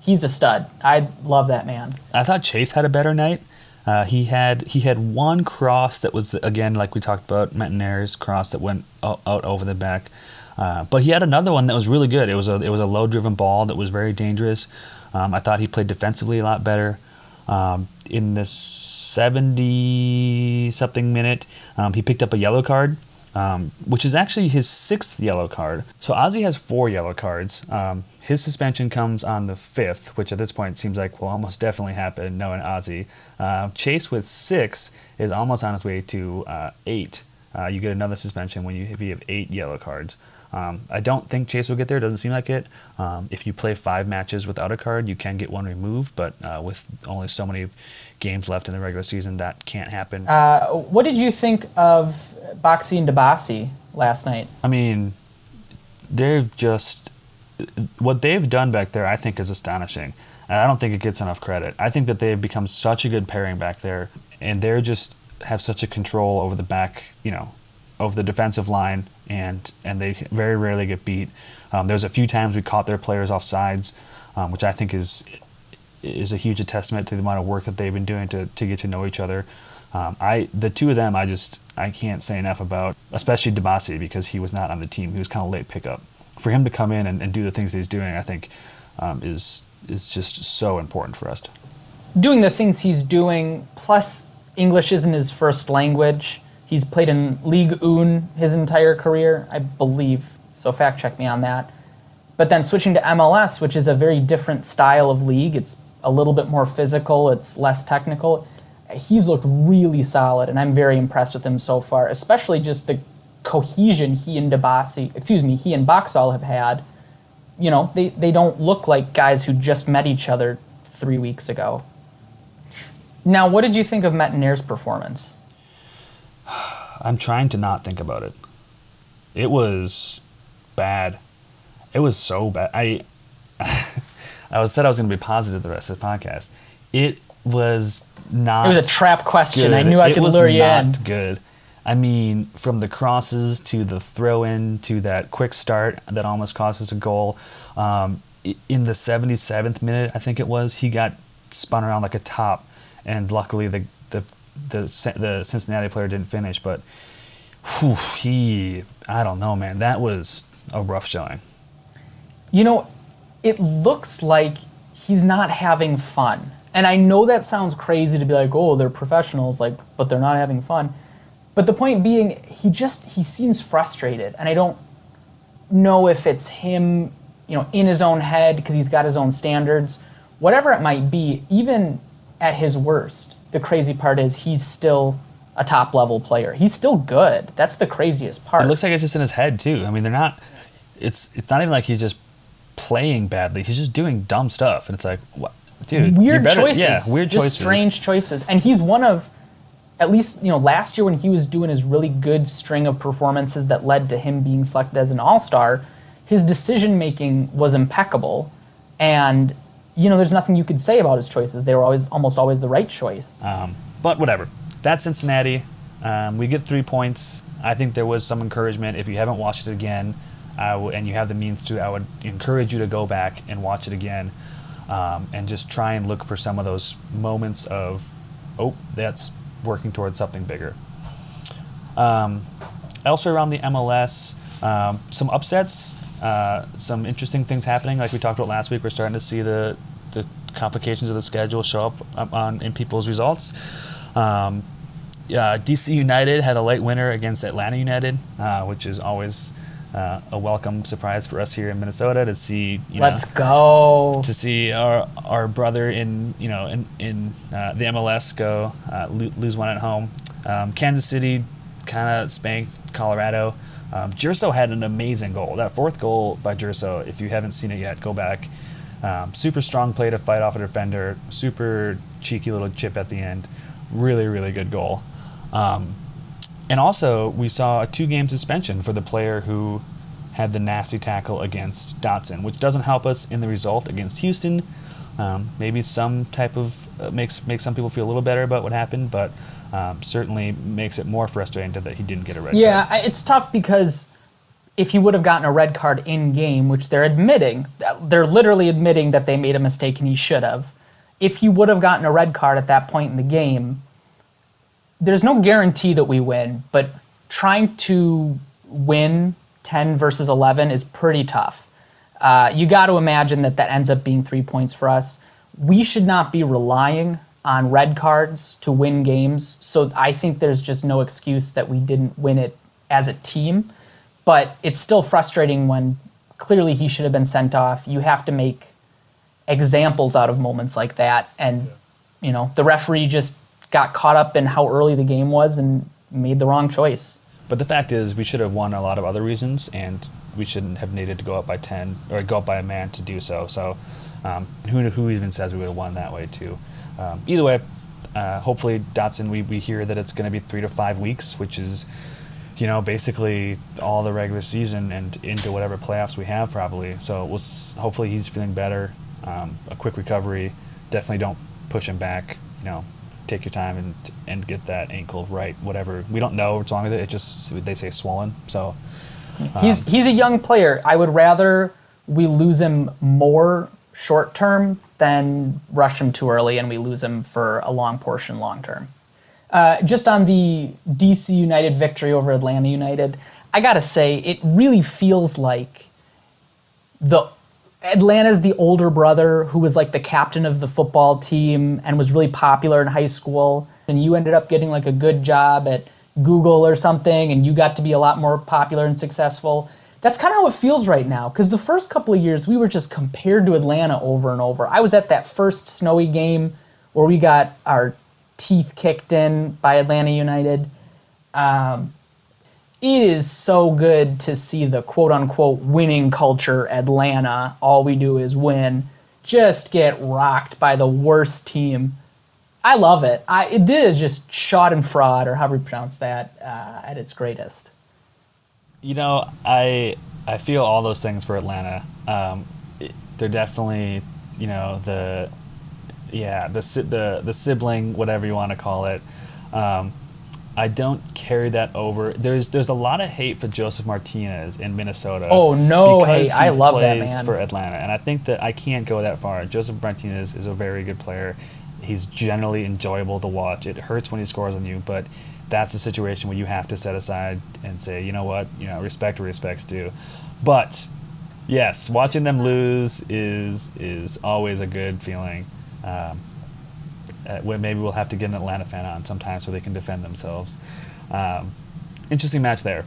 [SPEAKER 1] he's a stud. I love that man.
[SPEAKER 4] I thought Chase had a better night. Uh, he had he had one cross that was again like we talked about Métanire's cross that went out, out over the back, uh, but he had another one that was really good. It was a it was a low driven ball that was very dangerous. Um, I thought he played defensively a lot better. Um, in the 70 something minute, um, he picked up a yellow card, um, which is actually his sixth yellow card. So Ozzy has four yellow cards. Um, his suspension comes on the fifth, which at this point seems like will almost definitely happen, knowing Ozzy. Uh, Chase with six is almost on his way to uh, eight. Uh, you get another suspension when you if you have eight yellow cards. Um, I don't think Chase will get there. Doesn't seem like it. Um, if you play five matches without a card, you can get one removed, but uh, with only so many games left in the regular season, that can't happen.
[SPEAKER 1] Uh, what did you think of Boxy and Dibassy last night?
[SPEAKER 4] I mean, they've just what they've done back there. I think is astonishing, and I don't think it gets enough credit. I think that they've become such a good pairing back there, and they're just have such a control over the back, you know, over the defensive line, and and they very rarely get beat. Um, there's a few times we caught their players off sides, um, which I think is is a huge testament to the amount of work that they've been doing to, to get to know each other. Um, I the two of them I just I can't say enough about, especially Dibassy because he was not on the team. He was kind of late pickup. For him to come in and, and do the things he's doing, I think um, is is just so important for us.
[SPEAKER 1] Doing the things he's doing, plus English isn't his first language. He's played in League Un his entire career, I believe. So fact check me on that. But then switching to MLS, which is a very different style of league, it's a little bit more physical, it's less technical. He's looked really solid, and I'm very impressed with him so far, especially just the cohesion he and Dibassy, excuse me, he and Boxall have had. You know, they, they don't look like guys who just met each other three weeks ago. Now, what did you think of Métanire's performance?
[SPEAKER 4] I'm trying to not think about it. It was bad. It was so bad. I I was said I was going to be positive the rest of the podcast. It was not.
[SPEAKER 1] It was a trap question. I knew I
[SPEAKER 4] It
[SPEAKER 1] could lure you
[SPEAKER 4] not
[SPEAKER 1] in.
[SPEAKER 4] Good. I mean, from the crosses to the throw in to that quick start that almost cost us a goal. Um, in the 77th minute, I think it was, he got spun around like a top, and luckily the the the, the Cincinnati player didn't finish. But whew, he, I don't know, man, that was a rough showing.
[SPEAKER 1] You know, it looks like he's not having fun. And I know that sounds crazy to be like, oh, they're professionals, like, but they're not having fun. But the point being, he just he seems frustrated, and I don't know if it's him, you know, in his own head because he's got his own standards, whatever it might be. Even at his worst, the crazy part is he's still a top level player. He's still good. That's the craziest part.
[SPEAKER 4] It looks like it's just in his head too. I mean, they're not. It's it's not even like he's just playing badly. He's just doing dumb stuff, and it's like, what, dude?
[SPEAKER 1] weird
[SPEAKER 4] better-
[SPEAKER 1] choices.
[SPEAKER 4] Yeah, weird
[SPEAKER 1] just
[SPEAKER 4] choices.
[SPEAKER 1] strange choices. And he's one of, at least you know, last year when he was doing his really good string of performances that led to him being selected as an All Star, his decision making was impeccable, and you know, there's nothing you could say about his choices. They were always almost always the right choice.
[SPEAKER 4] Um, but whatever. That's Cincinnati. Um, we get three points. I think there was some encouragement. If you haven't watched it again, and you have the means to, I would encourage you to go back and watch it again, um, and just try and look for some of those moments of, oh, that's working towards something bigger. Um, elsewhere around the MLS, um, some upsets, uh, some interesting things happening. Like we talked about last week, we're starting to see the the complications of the schedule show up on in people's results. Um, yeah, DC United had a late winner against Atlanta United, uh, which is always uh, a welcome surprise for us here in Minnesota to see. You
[SPEAKER 1] Let's
[SPEAKER 4] know,
[SPEAKER 1] go.
[SPEAKER 4] to see our our brother in you know in in uh, the MLS go uh, lo- lose one at home. Um, Kansas City kind of spanked Colorado. Um, had an amazing goal. That fourth goal by Gerso, if you haven't seen it yet, go back. Um, super strong play to fight off a defender. Super cheeky little chip at the end. Really, really good goal. Um, and also, we saw a two game suspension for the player who had the nasty tackle against Dotson, which doesn't help us in the result against Houston. Um, maybe some type of uh, makes makes some people feel a little better about what happened, but um, certainly makes it more frustrating that he didn't get a red
[SPEAKER 1] Yeah,
[SPEAKER 4] card.
[SPEAKER 1] I- it's tough because if he would have gotten a red card in game, which they're admitting, they're literally admitting that they made a mistake and he should have. If he would have gotten a red card at that point in the game, there's no guarantee that we win, but trying to win 10 versus 11 is pretty tough. Uh, you got to imagine that that ends up being three points for us. We should not be relying on red cards to win games. So I think there's just no excuse that we didn't win it as a team. But it's still frustrating when clearly he should have been sent off. You have to make examples out of moments like that. And, you know, the referee just got caught up in how early the game was and made the wrong choice.
[SPEAKER 4] But the fact is, we should have won a lot of other reasons, and we shouldn't have needed to go up by ten or go up by a man to do so. So, um, who who even says we would have won that way too? Um, either way, uh, hopefully Dotson. We, we hear that it's going to be three to five weeks, which is, you know, basically all the regular season and into whatever playoffs we have probably. So we'll s- hopefully he's feeling better. Um, a quick recovery. Definitely don't push him back. You know, take your time and and get that ankle right. Whatever we don't know what's wrong with it. It just they say swollen. So
[SPEAKER 1] He's he's a young player. I would rather we lose him more short term than rush him too early and we lose him for a long portion long term. Uh, just on the DC United victory over Atlanta United, I gotta say it really feels like the Atlanta's the older brother who was like the captain of the football team and was really popular in high school. And you ended up getting like a good job at Google or something, and you got to be a lot more popular and successful. That's kind of how it feels right now. Because the first couple of years, we were just compared to Atlanta over and over. I was at that first snowy game where we got our teeth kicked in by Atlanta United it is so good to see the quote unquote winning culture Atlanta. All we do is win. Just get rocked by the worst team. I love it. I it is just shot and fraud, or however you pronounce that, uh, at its greatest.
[SPEAKER 4] You know, I I feel all those things for Atlanta. Um, it- they're definitely, you know, the yeah the the the sibling, whatever you want to call it. Um, I don't carry that over. There's there's a lot of hate for Josef Martinez in Minnesota.
[SPEAKER 1] Oh, no hate. I love that man.
[SPEAKER 4] for Atlanta, and I think that I can't go that far. Josef Martinez is a very good player. He's generally enjoyable to watch. It hurts when he scores on you, but that's a situation where you have to set aside and say, you know what, you know, respect respect's due. But Yes, watching them lose is is always a good feeling. Um, uh, maybe we'll have to get an Atlanta fan on sometime so they can defend themselves. Um, interesting match there.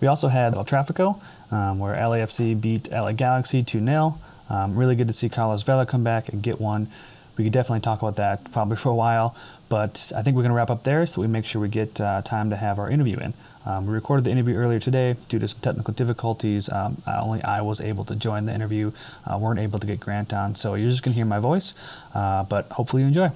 [SPEAKER 4] We also had El Trafico, um, where LAFC beat LA Galaxy 2 0. Um, really good to see Carlos Vela come back and get one. We could definitely talk about that probably for a while, but I think we're going to wrap up there so we make sure we get uh, time to have our interview in. Um, we recorded the interview earlier today due to some technical difficulties. Um, only I was able to join the interview, uh, weren't able to get Grant on, so you're just going to hear my voice, uh, but hopefully you enjoy.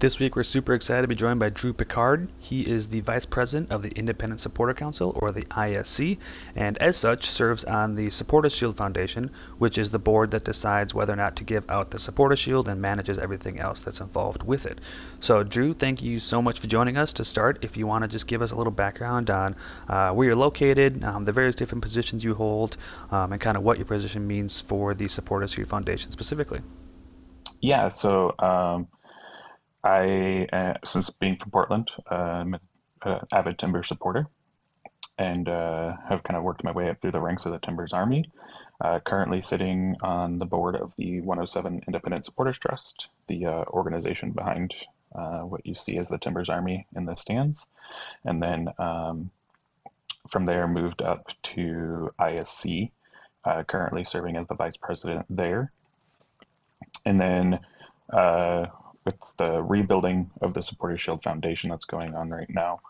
[SPEAKER 4] This week, we're super excited to be joined by Drew Picard. He is the Vice President of the Independent Supporter Council, or the ISC, and as such, serves on the Supporter Shield Foundation, which is the board that decides whether or not to give out the Supporter Shield and manages everything else that's involved with it. So, Drew, thank you so much for joining us. To start, if you want to just give us a little background on uh, where you're located, um, the various different positions you hold, um, and kind of what your position means for the Supporter Shield Foundation specifically.
[SPEAKER 2] Yeah, so. Um I, uh, since being from Portland, uh, I'm an avid Timber supporter and uh, have kind of worked my way up through the ranks of the Timbers Army. Uh, currently sitting on the board of the 107 Independent Supporters Trust, the uh, organization behind uh, what you see as the Timbers Army in the stands. And then um, from there, moved up to ISC, currently serving as the vice president there. And then it's the rebuilding of the Supporter Shield Foundation that's going on right now.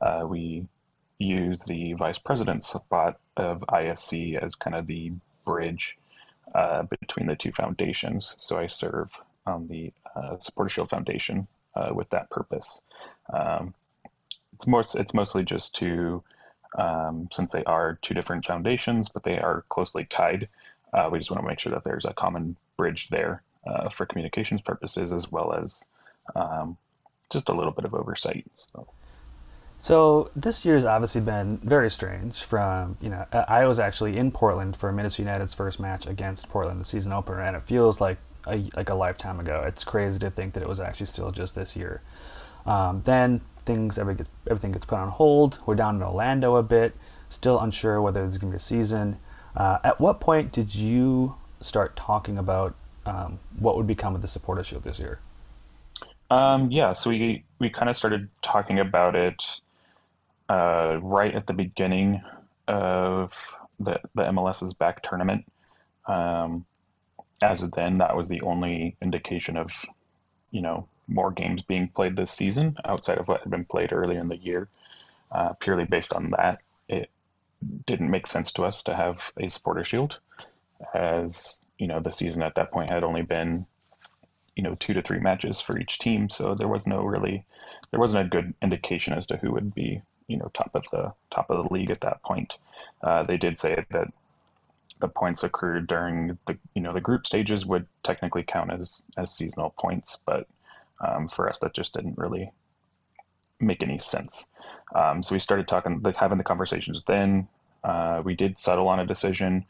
[SPEAKER 2] Uh, we use the vice president spot of ISC as kind of the bridge uh, between the two foundations. So I serve on the uh, Supporter Shield Foundation uh, with that purpose. Um, it's more. It's mostly just to, um, since they are two different foundations, but they are closely tied. Uh, we just want to make sure that there's a common bridge there uh, for communications purposes as well as um, just a little bit of oversight. So.
[SPEAKER 4] So this year has obviously been very strange. From you know, I was actually in Portland for Minnesota United's first match against Portland, the season opener, and it feels like a, like a lifetime ago. It's crazy to think that it was actually still just this year. Um, then things every everything gets put on hold. We're down in Orlando a bit, still unsure whether there's going to be a season. Uh, at what point did you start talking about um, what would become of the supporter shield this year?
[SPEAKER 2] Um, yeah, so we we kind of started talking about it uh, right at the beginning of the the MLS is Back tournament. Um, as of then, that was the only indication of, you know, more games being played this season outside of what had been played earlier in the year. Uh, purely based on that, it didn't make sense to us to have a supporter shield, as you know, the season at that point had only been, you know, two to three matches for each team. So there was no really, there wasn't a good indication as to who would be, you know, top of the top of the league at that point. Uh, they did say that the points accrued during the, you know, the group stages would technically count as as seasonal points, but um, for us that just didn't really make any sense. Um, so we started talking, having the conversations. Then uh, we did settle on a decision.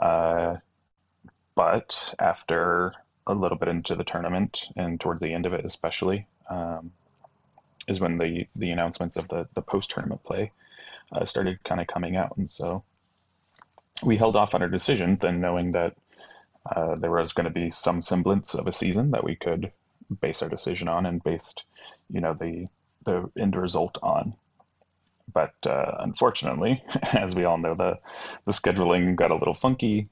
[SPEAKER 2] Uh, but after a little bit into the tournament and towards the end of it, especially, um, is when the the announcements of the the post tournament play uh, started kind of coming out, and so we held off on our decision, then knowing that uh, there was going to be some semblance of a season that we could base our decision on and based, you know, the the end result on. But uh, unfortunately, as we all know, the the scheduling got a little funky.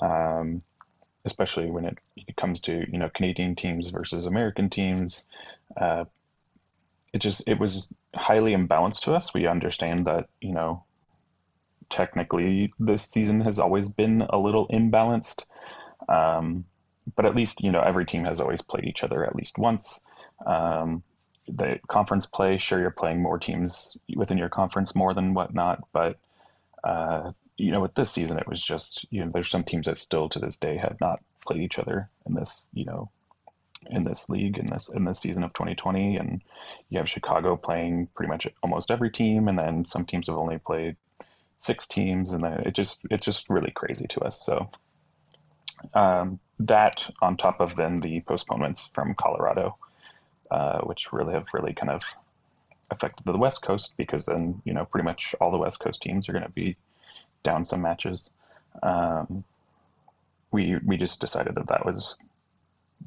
[SPEAKER 2] Um, especially when it, comes to you know Canadian teams versus American teams. Uh, it just it was highly imbalanced to us. We understand that you know technically this season has always been a little imbalanced, um, but at least you know every team has always played each other at least once. Um, the conference play, sure, you're playing more teams within your conference more than whatnot, but uh, you know, with this season, it was just, you know, there's some teams that still to this day have not played each other in this, you know, in this league in this in this season of 2020 and you have chicago playing pretty much almost every team and then some teams have only played six teams and then it just it's just really crazy to us. So um, that on top of then the postponements from colorado uh, which really have really kind of affected the West Coast because then you know pretty much all the West Coast teams are going to be down some matches. Um, we we just decided that that was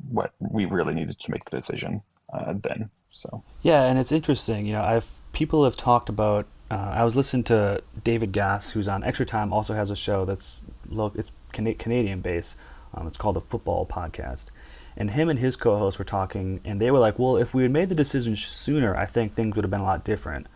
[SPEAKER 2] what we really needed to make the decision uh, then. So
[SPEAKER 4] Yeah, and it's interesting. You know, I've people have talked about. Uh, I was listening to David Gass, who's on Extra Time, also has a show that's lo- it's Cana- Canadian based. Um, it's called the Football Podcast, and him and his co-host were talking, and they were like, "Well, if we had made the decision sooner, I think things would have been a lot different."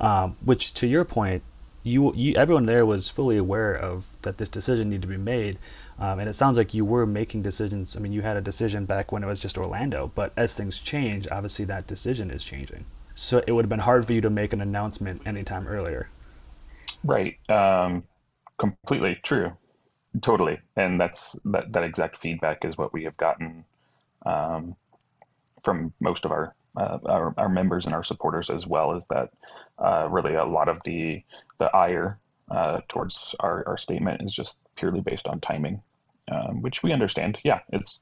[SPEAKER 4] Um, which, to your point, you, you everyone there was fully aware of that this decision needed to be made, um, and it sounds like you were making decisions. I mean, you had a decision back when it was just Orlando, but as things change, obviously that decision is changing. So it would have been hard for you to make an announcement anytime earlier.
[SPEAKER 2] right, um, completely true, totally, and that's that that exact feedback is what we have gotten um, from most of our, uh, our our members and our supporters as well. Is that uh, really a lot of the the ire uh, towards our, our statement is just purely based on timing, um, which we understand. Yeah, it's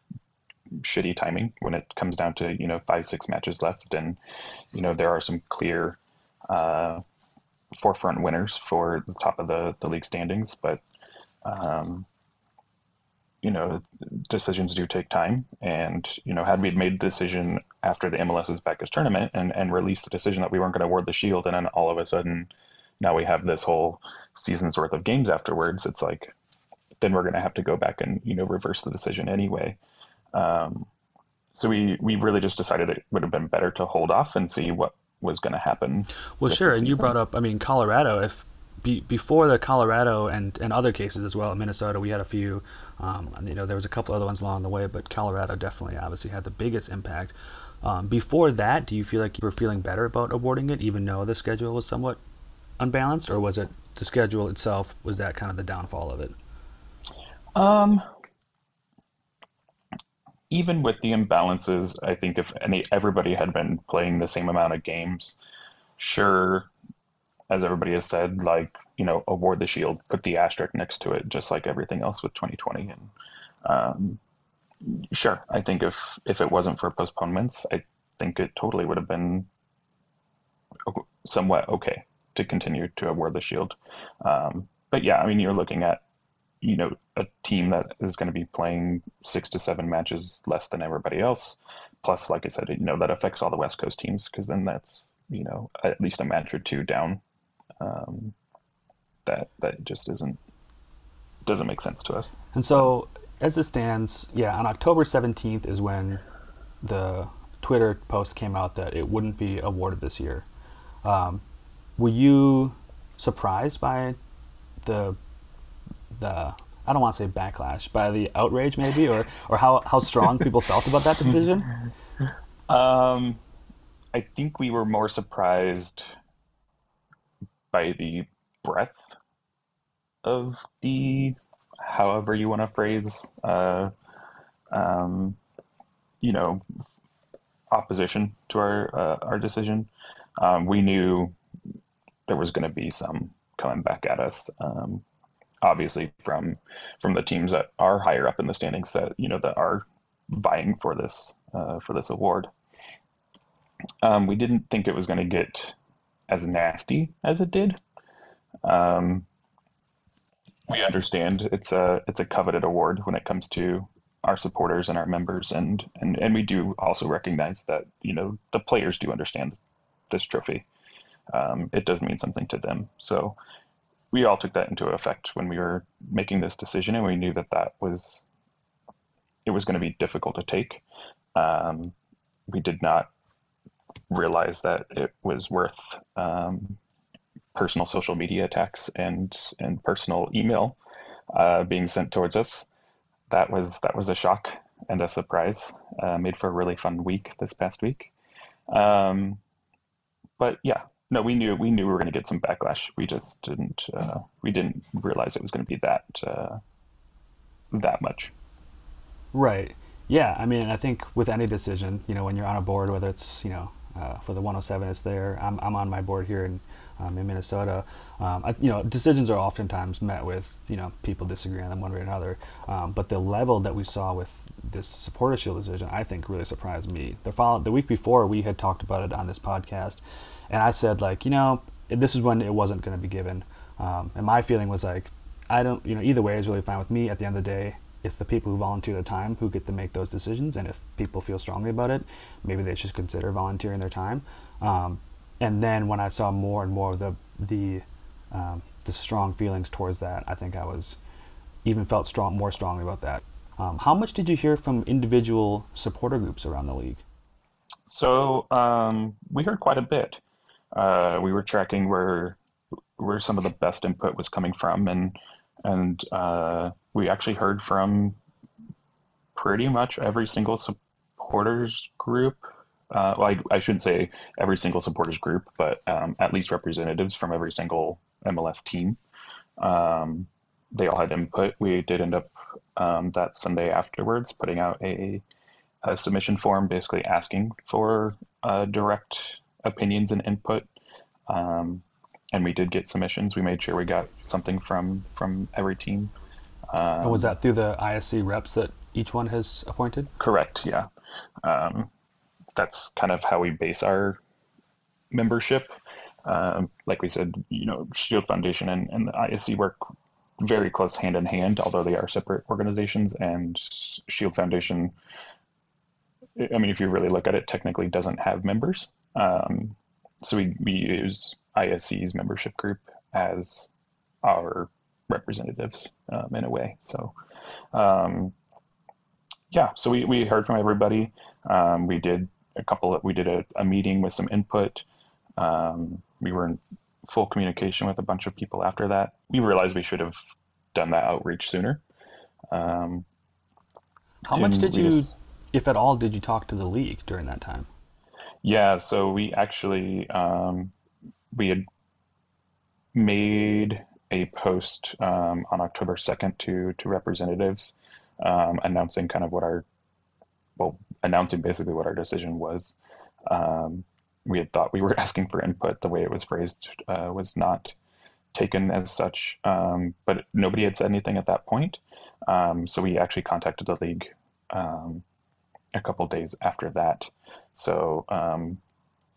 [SPEAKER 2] shitty timing when it comes down to you know five six matches left, and you know there are some clear uh, forefront winners for the top of the the league standings, but um, you know decisions do take time and you know had we made the decision after the mls's backers tournament and and released the decision that we weren't going to award the shield and then all of a sudden now we have this whole season's worth of games afterwards it's like then we're going to have to go back and you know reverse the decision anyway um, so we we really just decided it would have been better to hold off and see what was going to happen
[SPEAKER 4] Well, sure, and you brought up, I mean, Colorado. If be, before the Colorado and, and other cases as well, in Minnesota, we had a few. Um, you know, there was a couple other ones along the way, but Colorado definitely, obviously, had the biggest impact. Um, before that, do you feel like you were feeling better about awarding it, even though the schedule was somewhat unbalanced, or was it the schedule itself? Was that kind of the downfall of it?
[SPEAKER 2] Um, even with the imbalances, I think if any everybody had been playing the same amount of games, sure, as everybody has said, like you know, award the shield, put the asterisk next to it, just like everything else with 2020. And um, sure, I think if if it wasn't for postponements, I think it totally would have been somewhat okay to continue to award the shield. Um, but yeah, I mean, you're looking at you know a team that is going to be playing six to seven matches less than everybody else plus like i said you know that affects all the west coast teams because then that's you know at least a match or two down um, that that just isn't doesn't make sense to us
[SPEAKER 4] And so, as it stands, yeah, on October 17th is when the Twitter post came out that it wouldn't be awarded this year. Um, were you surprised by the the I don't want to say backlash, by the outrage maybe, or or how how strong people felt about that decision?
[SPEAKER 2] um, i think we were more surprised by the breadth of the however you want to phrase uh, um, you know opposition to our uh, our decision um, we knew there was going to be some coming back at us um, obviously from from the teams that are higher up in the standings that you know that are vying for this uh, for this award. Um, we didn't think it was going to get as nasty as it did. Um, we understand it's a it's a coveted award when it comes to our supporters and our members and and and we do also recognize that you know the players do understand this trophy. Um, it does mean something to them. So we all took that into effect when we were making this decision and we knew that that was it was going to be difficult to take. Um, we did not realize that it was worth um, personal social media attacks and and personal email uh, being sent towards us. That was that was a shock and a surprise. Uh, made for a really fun week this past week. Um, but yeah, no, we knew we knew we were going to get some backlash. We just didn't uh, we didn't realize it was going to be that uh, that much.
[SPEAKER 4] Right. Yeah. I mean, I think with any decision, you know, when you're on a board, whether it's you know uh, for the 107, it's there. I'm I'm on my board here in um, in Minnesota. Um, I, you know, decisions are oftentimes met with you know people disagreeing on them one way or another. Um, but the level that we saw with this supporter shield decision, I think, really surprised me. The follow- the week before, we had talked about it on this podcast, and I said like, you know, this is when it wasn't going to be given. Um, and my feeling was like, I don't, you know, either way is really fine with me. At the end of the day, it's the people who volunteer their time who get to make those decisions. And if people feel strongly about it, maybe they should consider volunteering their time. Um, and then when I saw more and more of the the um, the strong feelings towards that, I think I was even felt strong more strongly about that. Um, how much did you hear from individual supporter groups around the league?
[SPEAKER 2] So um, we heard quite a bit. Uh, we were tracking where where some of the best input was coming from, and and uh, we actually heard from pretty much every single supporters group. Uh, well, I, I, shouldn't say every single supporters group, but um, at least representatives from every single MLS team. Um, they all had input. We did end up um, that Sunday afterwards putting out a, a submission form, basically asking for uh, direct opinions and input. Um, and we did get submissions. We made sure we got something from from every team.
[SPEAKER 4] Um, was that through the ISC reps that each one has appointed?
[SPEAKER 2] Correct. Yeah, um, that's kind of how we base our membership. Um, like we said, you know, Shield Foundation and, and the ISC work very close hand in hand, although they are separate organizations. And Shield Foundation, I mean, if you really look at it, technically doesn't have members. Um, so we, we use ISC's membership group as our representatives um, in a way. So, um, yeah, so we, we heard from everybody. Um, we did a couple of, we did a, a meeting with some input. Um, we were in full communication with a bunch of people after that. We realized we should have done that outreach sooner. Um,
[SPEAKER 4] How much did you, just, if at all, did you talk to the league during that time?
[SPEAKER 2] Yeah, so we actually um, we had made a post um, on October second to to representatives um, announcing kind of what our well announcing basically what our decision was. Um, we had thought we were asking for input. The way it was phrased uh, was not taken as such, um, but nobody had said anything at that point. Um, so we actually contacted the league um, a couple days after that. So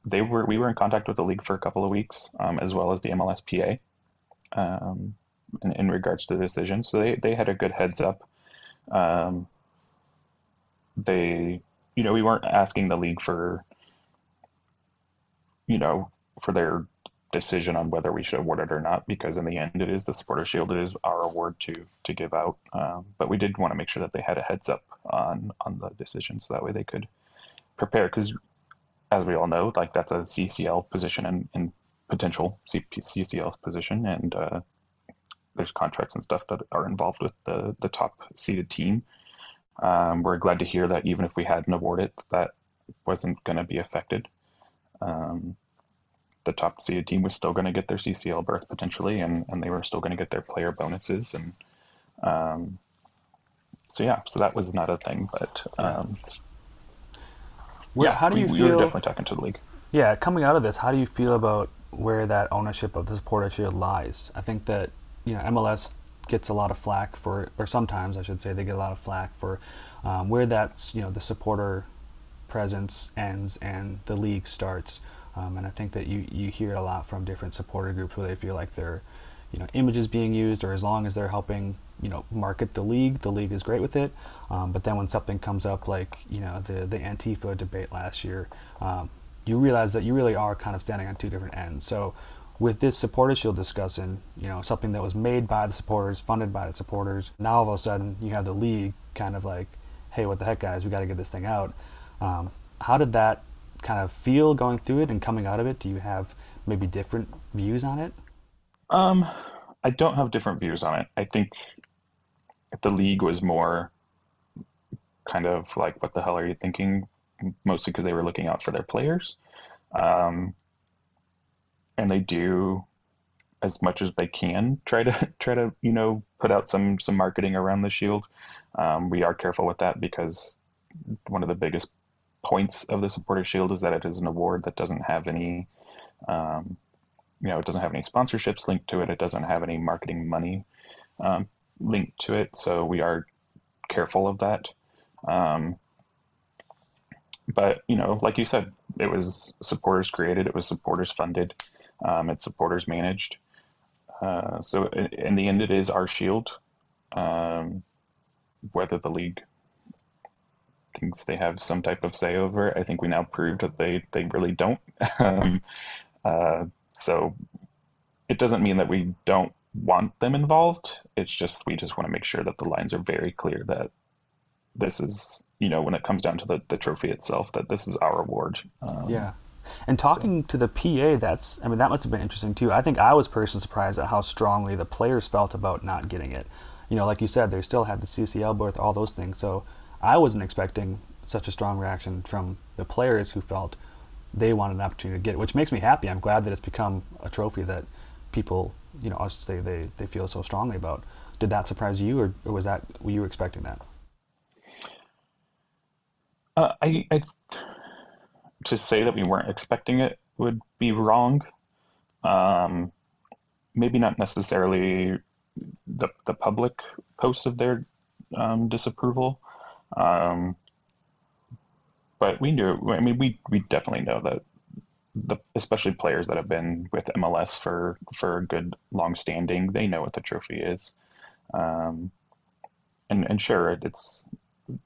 [SPEAKER 2] they were we were in contact with the league for a couple of weeks, um, as well as the MLSPA, um, in, in, regards to the decision. So they they had a good heads up. they, you know, we weren't asking the league for you know, for their decision on whether we should award it or not, because in the end, it is the Supporter Shield. It is our award to to give out. Um, but we did want to make sure that they had a heads up on on the decision, so that way they could prepare. Because as we all know, like that's a CCL position and, and potential CCL's position, and uh, there's contracts and stuff that are involved with the the top seeded team. Um, we're glad to hear that even if we hadn't awarded, that wasn't going to be affected um, the top seeded team was still going to get their CCL berth potentially, and, and they were still going to get their player bonuses. And um, so, yeah, so that was not a thing. But um,
[SPEAKER 4] Where, yeah, how do you
[SPEAKER 2] we,
[SPEAKER 4] feel?
[SPEAKER 2] We were definitely talking to the league.
[SPEAKER 4] Yeah, coming out of this, how do you feel about where that ownership of the supporter shield lies? I think that you know MLS gets a lot of flack for, or sometimes I should say, they get a lot of flack for um, where that's you know the supporter presence ends and the league starts. Um, and I think that you, you hear it a lot from different supporter groups where they feel like their you know images being used or as long as they're helping you know market the league the league is great with it um, but then when something comes up like you know the the Antifa debate last year um, you realize that you really are kind of standing on two different ends so with this supporter shield discussion you know something that was made by the supporters funded by the supporters now all of a sudden you have the league kind of like hey what the heck guys we got to get this thing out um, how did that kind of feel going through it and coming out of it? Do you have maybe different views on it?
[SPEAKER 2] Um, I don't have different views on it. I think the league was more kind of like, what the hell are you thinking? Mostly because they were looking out for their players. Um, and they do as much as they can try to try to you know put out some some marketing around the shield. Um, we are careful with that because one of the biggest points of the supporter shield is that it is an award that doesn't have any um, you know it doesn't have any sponsorships linked to it it doesn't have any marketing money um, linked to it so we are careful of that um, but you know like you said it was supporters created, it was supporters funded, um, it's supporters managed. Uh, so in, in, the end, it is our shield. Um, whether the league thinks they have some type of say over I think we now proved that they they really don't. um, uh, so it doesn't mean that we don't want them involved. It's just we just want to make sure that the lines are very clear that this is you know when it comes down to the, the trophy itself that this is our award.
[SPEAKER 4] Um, yeah. And talking so. to the PA, that's I mean that must have been interesting too. I think I was personally surprised at how strongly the players felt about not getting it. You know, like you said, they still had the CCL berth, all those things. So I wasn't expecting such a strong reaction from the players who felt they wanted an opportunity to get it, which makes me happy. I'm glad that it's become a trophy that people, you know, they, they, they feel so strongly about. Did that surprise you, or, or was that were you expecting that?
[SPEAKER 2] Uh, I, I to say that we weren't expecting it would be wrong. Um, maybe not necessarily the the public posts of their um, disapproval, um, but we knew. I mean, we we definitely know that the especially players that have been with MLS for for a good long standing, they know what the trophy is. Um, and and sure, it's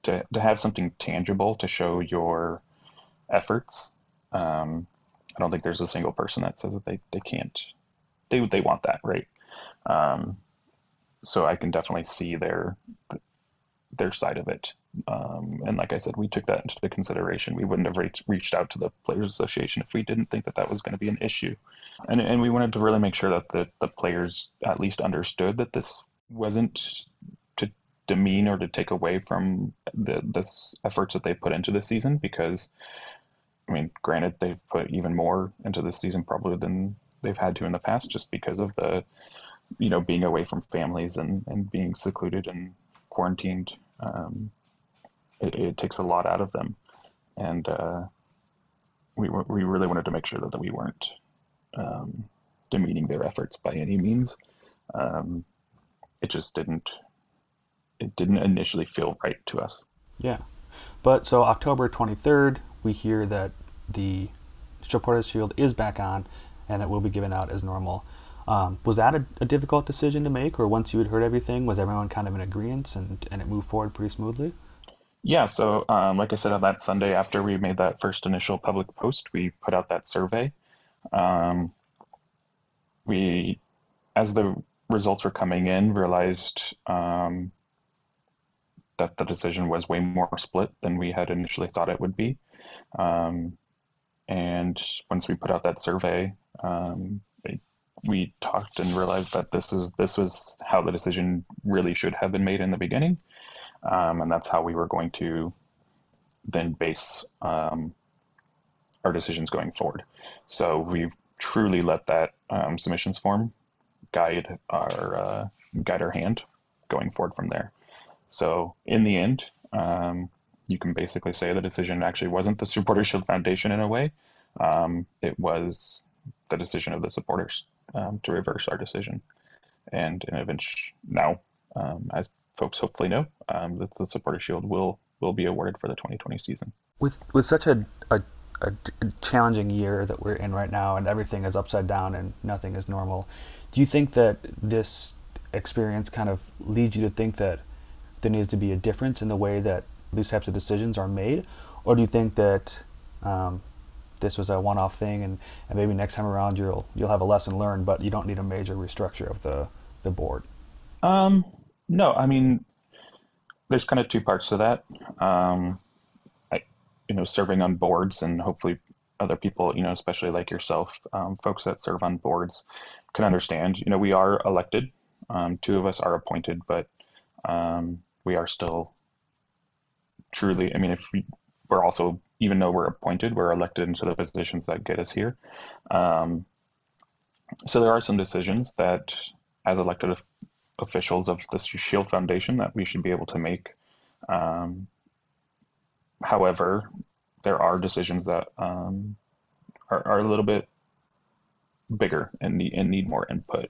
[SPEAKER 2] to to have something tangible to show your efforts. Um, I don't think there's a single person that says that they, they can't. They they want that, right? Um, so I can definitely see their their side of it. Um, and like I said, we took that into consideration. We wouldn't have reached, reached out to the Players Association if we didn't think that that was going to be an issue. And, and we wanted to really make sure that the, the players at least understood that this wasn't to demean or to take away from the, the efforts that they put into the season because, I mean, granted, they've put even more into this season probably than they've had to in the past just because of the, you know, being away from families and, and being secluded and quarantined. Um, it, it, takes a lot out of them, and uh, we we really wanted to make sure that, that we weren't um, demeaning their efforts by any means. Um, it just didn't it didn't initially feel right to us.
[SPEAKER 4] Yeah, but so October twenty third, we hear that the Supporters Shield is back on, and it will be given out as normal. Um, was that a, a, difficult decision to make, or once you had heard everything, was everyone kind of in agreement and, and it moved forward pretty smoothly?
[SPEAKER 2] Yeah, so um, like I said, on that Sunday after we made that first initial public post, we put out that survey. Um, we, as the results were coming in, realized um, that the decision was way more split than we had initially thought it would be. Um, and once we put out that survey, um, we talked and realized that this is this was how the decision really should have been made in the beginning, um, and that's how we were going to then base um, our decisions going forward. So we truly let that um, submissions form guide our uh, guide our hand going forward from there. So in the end, um, you can basically say the decision actually wasn't the Supporters Shield Foundation in a way. Um, it was the decision of the supporters um, to reverse our decision. And, and eventually, now, as folks hopefully know, um, the, the supporter shield will will be awarded for the 2020 season.
[SPEAKER 4] With with such a, a, a challenging year that we're in right now, and everything is upside down and nothing is normal, do you think that this experience kind of leads you to think that there needs to be a difference in the way that these types of decisions are made, or do you think that um, this was a one-off thing, and, and maybe next time around you'll you'll have a lesson learned, but you don't need a major restructure of the the board.
[SPEAKER 2] Um, no, I mean, there's kind of two parts to that. Um, I, you know, serving on boards and hopefully other people, you know, especially like yourself, um, folks that serve on boards can understand. You know, we are elected. Um, two of us are appointed, but um, we are still truly. I mean, if we, we're also even though we're appointed, we're elected into the positions that get us here. Um, so there are some decisions that, as elected officials of the Shield Foundation, that we should be able to make. Um, however, there are decisions that um, are, are, a little bit bigger and need, and need more input.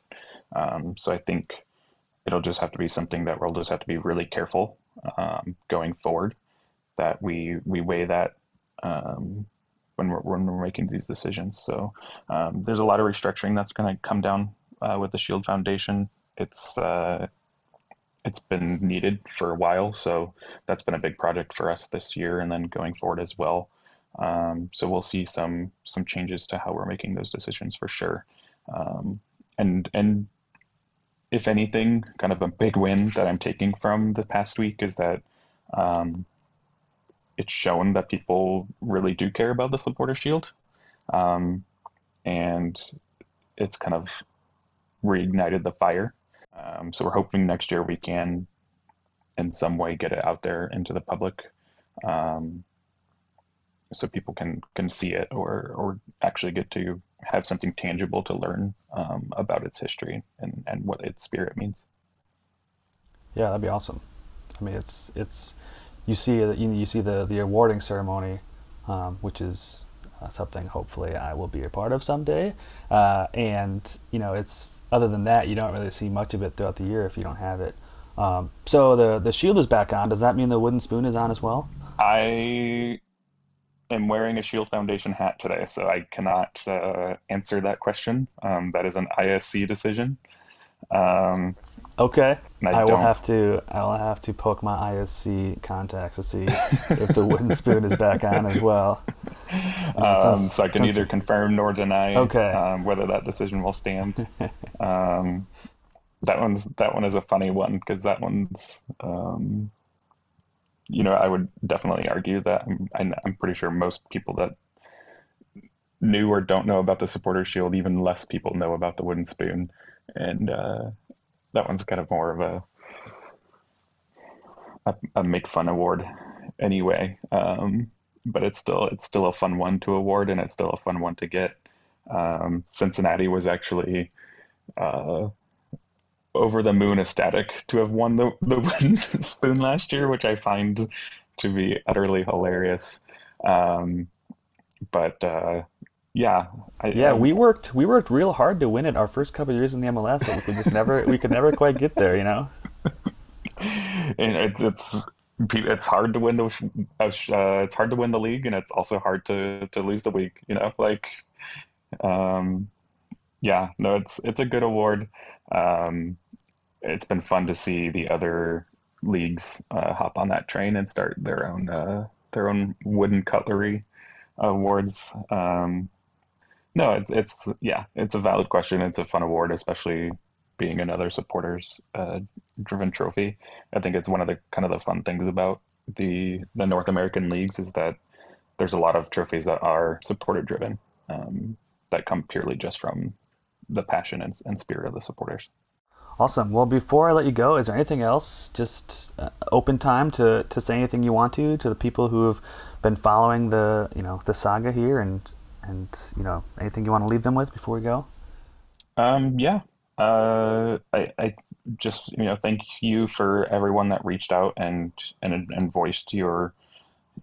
[SPEAKER 2] Um, so I think it'll just have to be something that we'll just have to be really careful um, going forward that we we weigh that um, when we're when we're making these decisions. So um, there's a lot of restructuring that's going to come down uh, with the Shield Foundation. It's uh, it's been needed for a while, so that's been a big project for us this year, and then going forward as well. Um, so we'll see some some changes to how we're making those decisions for sure. Um, and and if anything, kind of a big win that I'm taking from the past week is that um, it's shown that people really do care about the supporter shield, um, and it's kind of reignited the fire. Um, so we're hoping next year we can, in some way, get it out there into the public, um, so people can can see it or or actually get to have something tangible to learn um, about its history and, and what its spirit means.
[SPEAKER 5] Yeah, that'd be awesome. I mean, it's it's you see you, you see the the awarding ceremony, um, which is uh, something hopefully I will be a part of someday. Uh, and you know, it's other than that, you don't really see much of it throughout the year if you don't have it. Um, so the the shield is back on. Does that mean the wooden spoon is on as well?
[SPEAKER 2] I am wearing a Shield Foundation hat today, so I cannot uh, answer that question. Um, that is an ISC decision. Um,
[SPEAKER 5] Okay,
[SPEAKER 2] I
[SPEAKER 5] I, will have to I will have to poke my ISC contacts to see if the wooden spoon is back on as well.
[SPEAKER 2] um,
[SPEAKER 5] sounds-
[SPEAKER 2] so I can
[SPEAKER 5] sounds-
[SPEAKER 2] neither confirm nor deny
[SPEAKER 5] Okay.
[SPEAKER 2] um, whether that decision will stand. um, that one's that one is a funny one because that one's um, you know I would definitely argue that I'm, I'm I'm pretty sure most people that knew or don't know about the supporter shield even less people know about the wooden spoon and uh, that one's kind of more of a a, a make fun award anyway um, but it's still it's still a fun one to award and it's still a fun one to get um, Cincinnati was actually uh, over the moon ecstatic to have won the the wooden spoon last year, which I find to be utterly hilarious. Um, but uh, yeah, I,
[SPEAKER 5] Yeah,
[SPEAKER 2] I-
[SPEAKER 5] we worked we worked real hard to win it our first couple of years in the MLS, but we could just never we could never quite get there, you know.
[SPEAKER 2] and it's it's it's hard to win the uh, it's hard to win the league, and it's also hard to to lose the league. You know, like um, yeah, no, it's it's a good award. Um, it's been fun to see the other leagues uh, hop on that train and start their own uh, their own wooden cutlery awards. Um, no, it's it's yeah, it's a valid question. It's a fun award, especially being another supporters uh, driven trophy. I think it's one of the kind of the fun things about the the North American leagues is that there's a lot of trophies that are supporter driven um, that come purely just from the passion and, and spirit of the supporters.
[SPEAKER 5] Awesome. Well, before I let you go, is there anything else? Just uh, open time to, to say anything you want to to the people who have been following the you know the saga here, and and you know anything you want to leave them with before we go.
[SPEAKER 2] Um, yeah, uh, I, I just you know thank you for everyone that reached out and and and voiced your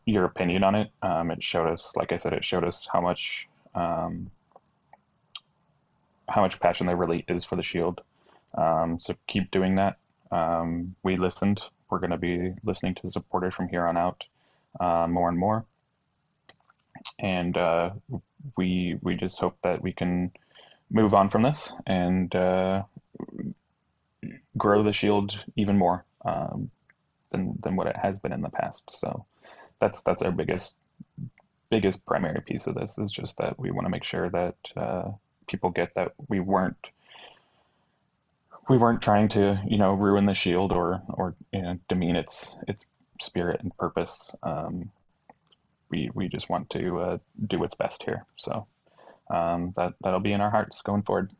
[SPEAKER 2] your opinion on it. Um, it showed us, like I said, it showed us how much um, how much passion there really is for the Shield. Um, so keep doing that. Um, we listened. We're going to be listening to the supporters from here on out uh, more and more, and uh, we we just hope that we can move on from this and uh, grow the shield even more um, than than what it has been in the past. So that's that's our biggest biggest primary piece of this is just that we want to make sure that uh, people get that we weren't we weren't trying to you know ruin the shield or or you know, demean its its spirit and purpose. Um, we we just want to uh, do what's best here. So um, that that'll be in our hearts going forward.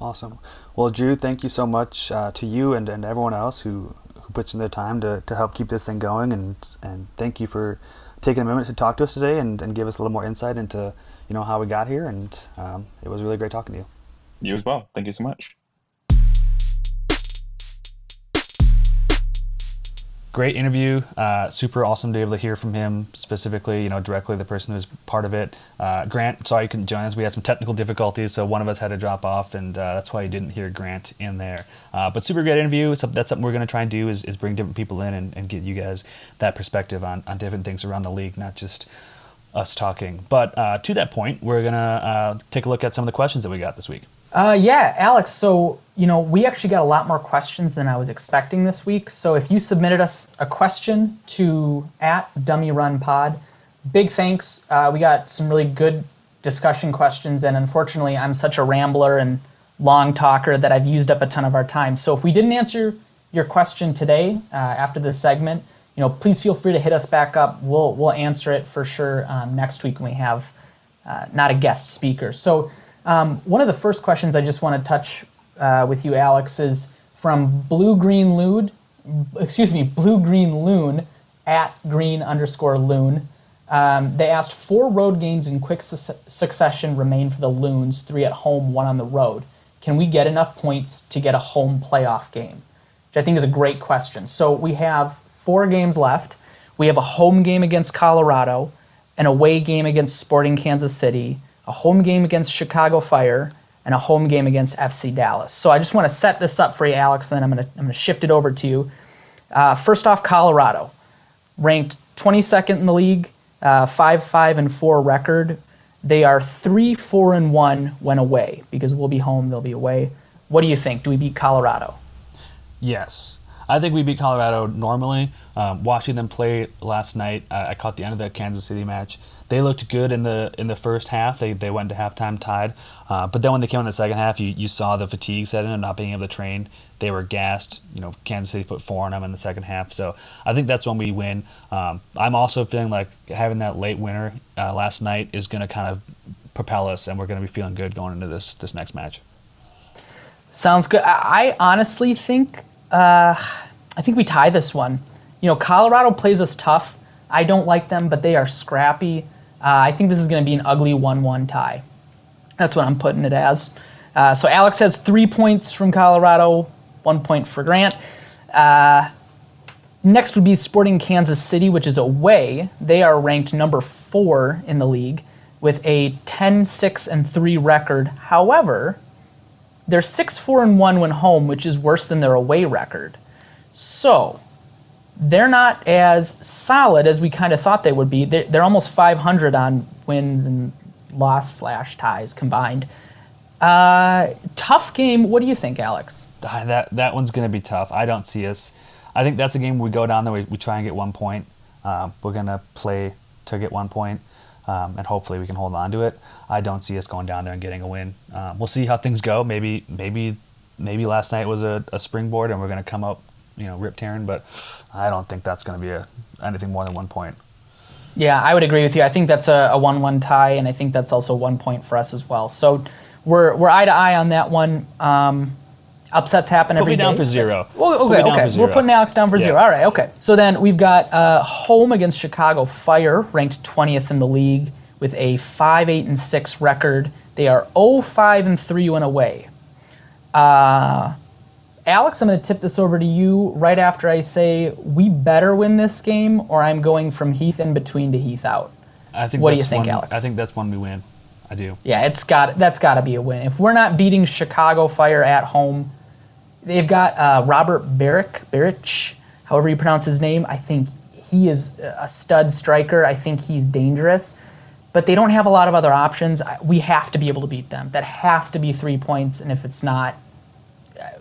[SPEAKER 5] Awesome. Well, Drew, thank you so much uh, to you and, and everyone else who, who puts in their time to, to help keep this thing going. And, and thank you for taking a moment to talk to us today and, and give us a little more insight into you know how we got here. And um, it was really great talking to you.
[SPEAKER 2] You as well. Thank you so much.
[SPEAKER 4] Great interview. Uh, super awesome to be able to hear from him specifically, you know, directly the person who's part of it. Uh, Grant, sorry you couldn't join us. We had some technical difficulties, so one of us had to drop off, and uh, that's why you didn't hear Grant in there. Uh, but super great interview. So that's something we're going to try and do is, is bring different people in and, and get you guys that perspective on, on different things around the league, not just us talking. But uh, to that point, we're gonna uh, take a look at some of the questions that we got this week.
[SPEAKER 1] Uh, yeah, Alex. So you know, we actually got a lot more questions than I was expecting this week. So if you submitted us a question to at Dummy Run Pod, big thanks. Uh, we got some really good discussion questions, and unfortunately, I'm such a rambler and long talker that I've used up a ton of our time. So if we didn't answer your question today uh, after this segment, you know, please feel free to hit us back up. We'll we'll answer it for sure um, next week when we have uh, not a guest speaker. So um, one of the first questions I just want to touch uh, with you, Alex, is from Blue Green Loon. Excuse me, Blue Green Loon at green underscore loon. Um, they asked four road games in quick su- succession remain for the Loons, three at home, one on the road. Can we get enough points to get a home playoff game? Which I think is a great question. So we have four games left. We have a home game against Colorado, an away game against Sporting Kansas City, a home game against Chicago Fire, and a home game against FC Dallas. So I just want to set this up for you, Alex, and then I'm going to, I'm going to shift it over to you. Uh, first off, Colorado, ranked 22nd in the league, uh, 5 5 and 4 record. They are 3 4 and 1 when away because we'll be home, they'll be away. What do you think? Do we beat Colorado?
[SPEAKER 4] Yes. I think we beat Colorado normally. Um, watching them play last night, I, I caught the end of that Kansas City match. They looked good in the in the first half. They, they went to halftime tied, uh, but then when they came in the second half, you, you saw the fatigue set in and not being able to train. They were gassed. You know, Kansas City put four on them in the second half. So I think that's when we win. Um, I'm also feeling like having that late winner uh, last night is going to kind of propel us, and we're going to be feeling good going into this this next match.
[SPEAKER 1] Sounds good. I, honestly think uh, I think we tie this one. You know, Colorado plays us tough. I don't like them, but they are scrappy. Uh, I think this is going to be an ugly 1 1 tie. That's what I'm putting it as. Uh, so Alex has three points from Colorado, one point for Grant. Uh, next would be Sporting Kansas City, which is away. They are ranked number four in the league with a 10 6 and 3 record. However, they're 6 4 and 1 when home, which is worse than their away record. So, they're not as solid as we kind of thought they would be. They're, they're almost 500 on wins and loss slash ties combined. Uh, tough game. What do you think, Alex?
[SPEAKER 4] Ah, That that one's going to be tough. I don't see us. I think that's a game we go down there. We, we try and get one point. Uh, we're going to play to get one point, um, and hopefully we can hold on to it. I don't see us going down there and getting a win. Um, we'll see how things go. Maybe maybe maybe last night was a, a springboard and we're going to come up, you know, rip tearing. But I don't think that's going to be a, anything more than one point.
[SPEAKER 1] Yeah, I would agree with you. I think that's a, a 1 1 tie, and I think that's also one point for us as well. So we're, we're eye to eye on that one. Um, upsets happen
[SPEAKER 4] Put
[SPEAKER 1] every
[SPEAKER 4] me down
[SPEAKER 1] day.
[SPEAKER 4] for zero.
[SPEAKER 1] Well,
[SPEAKER 4] Put
[SPEAKER 1] okay,
[SPEAKER 4] down
[SPEAKER 1] okay.
[SPEAKER 4] for zero.
[SPEAKER 1] We're putting Alex down for
[SPEAKER 4] Yeah.
[SPEAKER 1] zero. All right, okay. So then we've got uh, home against Chicago Fire, ranked 20th in the league with a 5 8 and 6 record. They are 0 5 and 3 when away. Uh, Alex, I'm going to tip this over to you right after I say we better win this game, or I'm going from Heath in between to Heath out.
[SPEAKER 4] I think
[SPEAKER 1] What do you think,
[SPEAKER 4] one,
[SPEAKER 1] Alex?
[SPEAKER 4] I think that's one we win. I do.
[SPEAKER 1] Yeah, it's got that's got to be a win. If we're not beating Chicago Fire at home, they've got uh, Robert Barrick, Barrich, however you pronounce his name. I think he is a stud striker. I think he's dangerous, but they don't have a lot of other options. We have to be able to beat them. That has to be three points, and if it's not,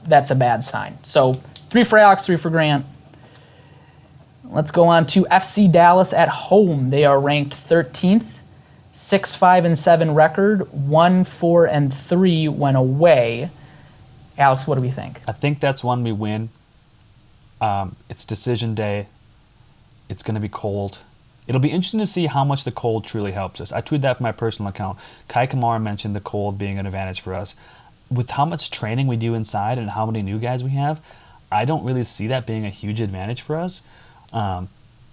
[SPEAKER 1] that's a bad sign. So three for Alex, three for Grant. Let's go on to FC Dallas at home. They are ranked 13th, 6 5 and 7 record, 1 4 and 3 when away. Alex, what do we think?
[SPEAKER 4] I think that's one we win. Um, it's decision day. It's going to be cold. It'll be interesting to see how much the cold truly helps us. I tweeted that from my personal account. Kei Kamara mentioned the cold being an advantage for us. With how much training we do inside and how many new guys we have, I don't really see that being a huge advantage for us. Um,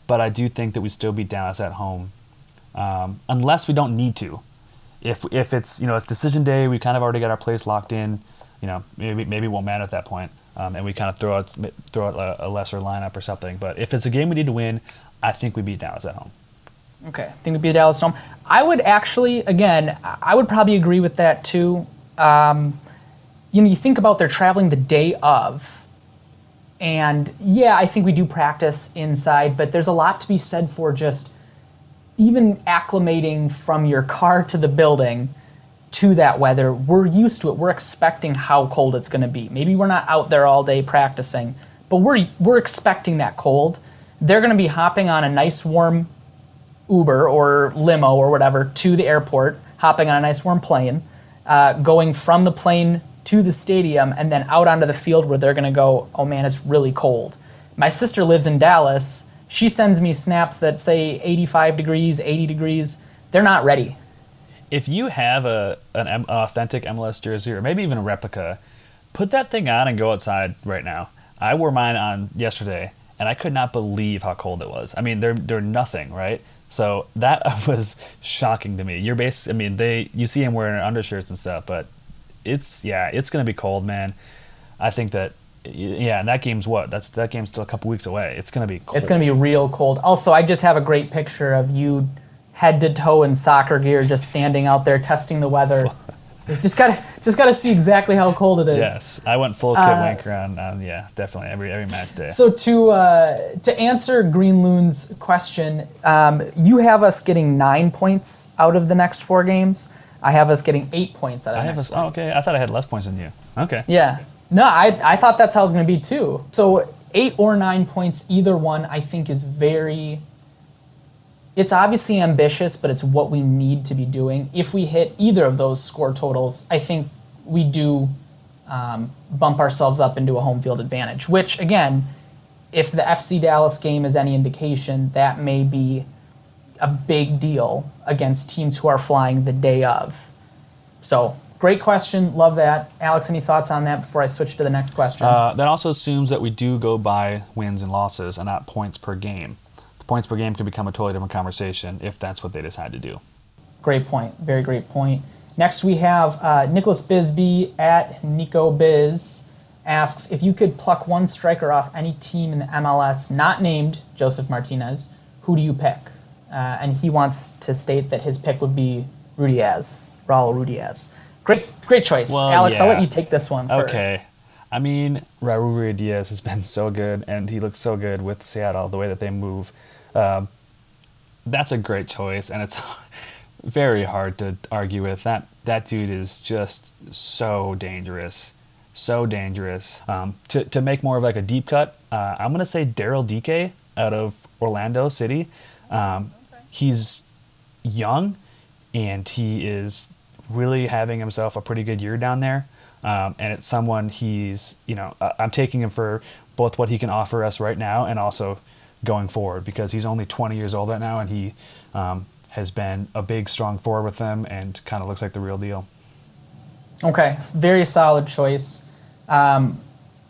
[SPEAKER 4] but I do think that we still beat Dallas at home, um, unless we don't need to. If if it's you know it's decision day, we kind of already got our place locked in. You know maybe maybe it won't matter at that point, um, and we kind of throw out throw out a, a lesser lineup or something. But if it's a game we need to win, I think we beat Dallas at home.
[SPEAKER 1] Okay, I think it'd be Dallas at home. I would actually, again, I would probably agree with that too. Um, you know, you think about they're traveling the day of, and yeah, I think we do practice inside, but there's a lot to be said for just even acclimating from your car to the building to that weather, we're used to it. We're expecting how cold it's going to be. Maybe we're not out there all day practicing, but we're we're expecting that cold. They're going to be hopping on a nice warm Uber or limo or whatever to the airport, hopping on a nice warm plane, uh, going from the plane to the stadium, and then out onto the field where they're going to go. Oh man, it's really cold. My sister lives in Dallas. She sends me snaps that say 85 degrees, 80 degrees. They're not ready.
[SPEAKER 4] if you have a an M- authentic MLS jersey or maybe even a replica, put that thing on and go outside right now. I wore mine on yesterday, and I could not believe how cold it was. I mean, they're they're nothing, right? So that was shocking to me. You're base. I mean, they you see him wearing undershirts and stuff, but it's yeah, it's gonna be cold, man. I think that yeah, and that game's what? That's that game's still a couple weeks away. It's gonna be cold.
[SPEAKER 1] It's going to be real cold. Also, I just have a great picture of you head to toe in soccer gear just standing out there testing the weather. just got to just got to see exactly how cold it is.
[SPEAKER 4] Yes, I went full Kit Wanker on, on yeah, definitely every every match day.
[SPEAKER 1] So to uh, to answer Green Loon's question, um, you have us getting nine points out of the next four games. I have us getting eight points out of
[SPEAKER 4] I
[SPEAKER 1] the
[SPEAKER 4] have a, oh, okay. I thought I had less points than you. Okay.
[SPEAKER 1] Yeah. No, I, I thought that's how it was going to be too. So eight or nine points, either one, I think is very. It's obviously ambitious, but it's what we need to be doing. If we hit either of those score totals, I think we do um, bump ourselves up into a home field advantage. Which again, if the FC Dallas game is any indication, that may be a big deal against teams who are flying the day of. So, great question. Love that. Alex, any thoughts on that before I switch to the next question?
[SPEAKER 4] Uh, that also assumes that we do go by wins and losses and not points per game. The points per game could become a totally different conversation if that's what they decide to do.
[SPEAKER 1] great point. Very great point. Next, we have uh, Nicholas Bisbee at Nico Biz asks if you could pluck one striker off any team in the MLS not named Josef Martinez, who do you pick? Uh, and he wants to state that his pick would be Ruidiaz, Raul Ruidiaz. Great, great choice,
[SPEAKER 4] Well,
[SPEAKER 1] Alex. I'll let you take this one first.
[SPEAKER 4] Okay. I mean, Raul Ruidiaz has been so good, and he looks so good with Seattle, the way that they move. Um, that's a great choice, and it's very hard to argue with. That that dude is just so dangerous, so dangerous. Um, to to make more of like a deep cut, uh, I'm gonna say Daryl Dike out of Orlando City. Um, He's young, and he is really having himself a pretty good year down there. Um, and it's someone he's, you know, I- I'm taking him for both what he can offer us right now and also going forward because he's only 20 years old right now and he um, has been a big, strong forward with them and kind of looks like the real deal.
[SPEAKER 1] Okay, very solid choice. Um,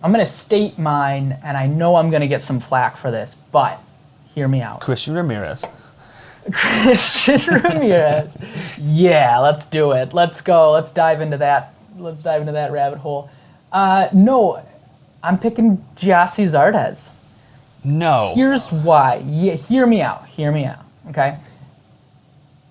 [SPEAKER 1] I'm going to state mine, and I know I'm going to get some flack for this, but hear me out.
[SPEAKER 4] Christian Ramirez.
[SPEAKER 1] Christian Ramirez. Yeah, let's do it. Let's go. Let's dive into that. Let's dive into that rabbit hole. Uh, no, I'm picking Gyasi Zardes.
[SPEAKER 4] No.
[SPEAKER 1] Here's why. Yeah, hear me out. Hear me out. Okay.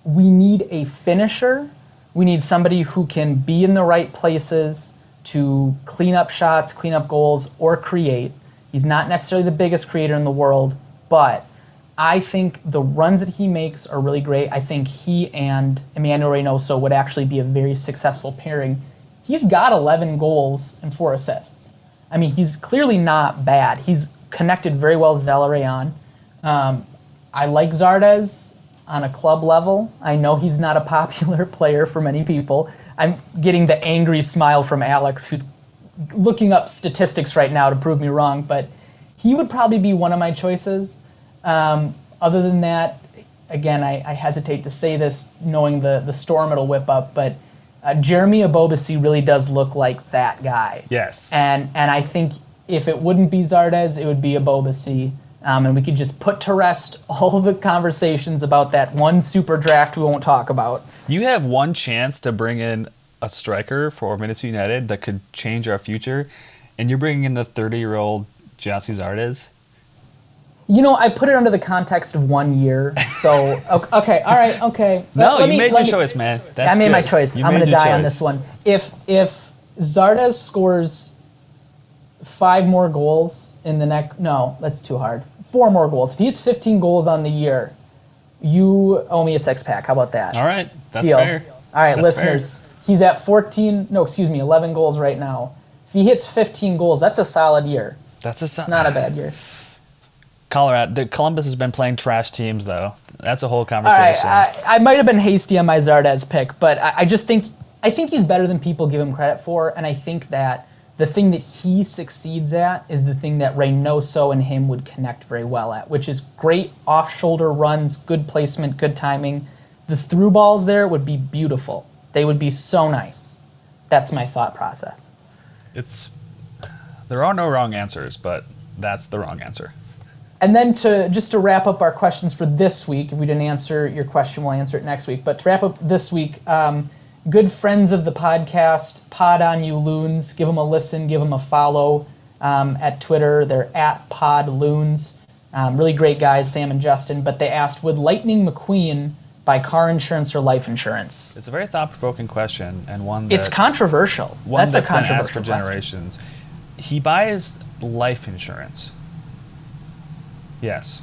[SPEAKER 1] We need a finisher. We need somebody who can be in the right places to clean up shots, clean up goals, or create. He's not necessarily the biggest creator in the world, but I think the runs that he makes are really great. I think he and Emmanuel Reynoso would actually be a very successful pairing. He's got 11 goals and four assists. I mean, he's clearly not bad. He's connected very well with Zelarayan. Um, I like Zardes on a club level. I know he's not a popular player for many people. I'm getting the angry smile from Alex, who's looking up statistics right now to prove me wrong, but he would probably be one of my choices. Um, other than that, again, I, I hesitate to say this knowing the, the storm it'll whip up, but uh, Jeremy Ebobisse really does look like that guy.
[SPEAKER 4] Yes.
[SPEAKER 1] And and I think if it wouldn't be Zardes, it would be Ebobisse. Um, and we could just put to rest all of the conversations about that one super draft we won't talk about.
[SPEAKER 4] You have one chance to bring in a striker for Minnesota United that could change our future, and you're bringing in the 30 year old Gyasi Zardes.
[SPEAKER 1] You know, I put it under the context of one year. So, okay, all right, okay.
[SPEAKER 4] No, you
[SPEAKER 1] me-
[SPEAKER 4] made your
[SPEAKER 1] me-
[SPEAKER 4] choice, man. That's
[SPEAKER 1] I made my choice.
[SPEAKER 4] You
[SPEAKER 1] I'm going to
[SPEAKER 4] your
[SPEAKER 1] die on this one. If if Zardes scores five more goals in the next, no, that's too hard. Four more goals. If he hits 15 goals on the year, you owe me a six pack. How about that?
[SPEAKER 4] All right, that's
[SPEAKER 1] Deal.
[SPEAKER 4] fair.
[SPEAKER 1] All right,
[SPEAKER 4] That's fair.
[SPEAKER 1] listeners. He's at 14. No, excuse me, 11 goals right now. If he hits 15 goals, that's a solid year.
[SPEAKER 4] That's a
[SPEAKER 1] solid not a bad year.
[SPEAKER 4] Colorado. The Columbus has been playing trash teams though. That's a whole
[SPEAKER 1] All right,
[SPEAKER 4] conversation.
[SPEAKER 1] I, I might have been hasty on my Zardes pick, but I, I just think I think he's better than people give him credit for, and I think that the thing that he succeeds at is the thing that Reynoso and him would connect very well at, which is great off-shoulder runs, good placement, good timing. The through balls there would be beautiful. They would be so nice. That's my thought process.
[SPEAKER 4] it's there are no wrong answers, but that's the wrong answer.
[SPEAKER 1] And then to just to wrap up our questions for this week, if we didn't answer your question, we'll answer it next week. But to wrap up this week, um, good friends of the podcast, Pod on You Loons, give them a listen, give them a follow um, at Twitter. They're at Pod Loons. Um, really great guys, Sam and Justin. But they asked, would Lightning McQueen buy car insurance or life insurance?
[SPEAKER 4] It's a very thought-provoking question and one that
[SPEAKER 1] It's controversial.
[SPEAKER 4] one
[SPEAKER 1] That's,
[SPEAKER 4] that's
[SPEAKER 1] a
[SPEAKER 4] been asked for
[SPEAKER 1] question.
[SPEAKER 4] generations. He buys life insurance. Yes.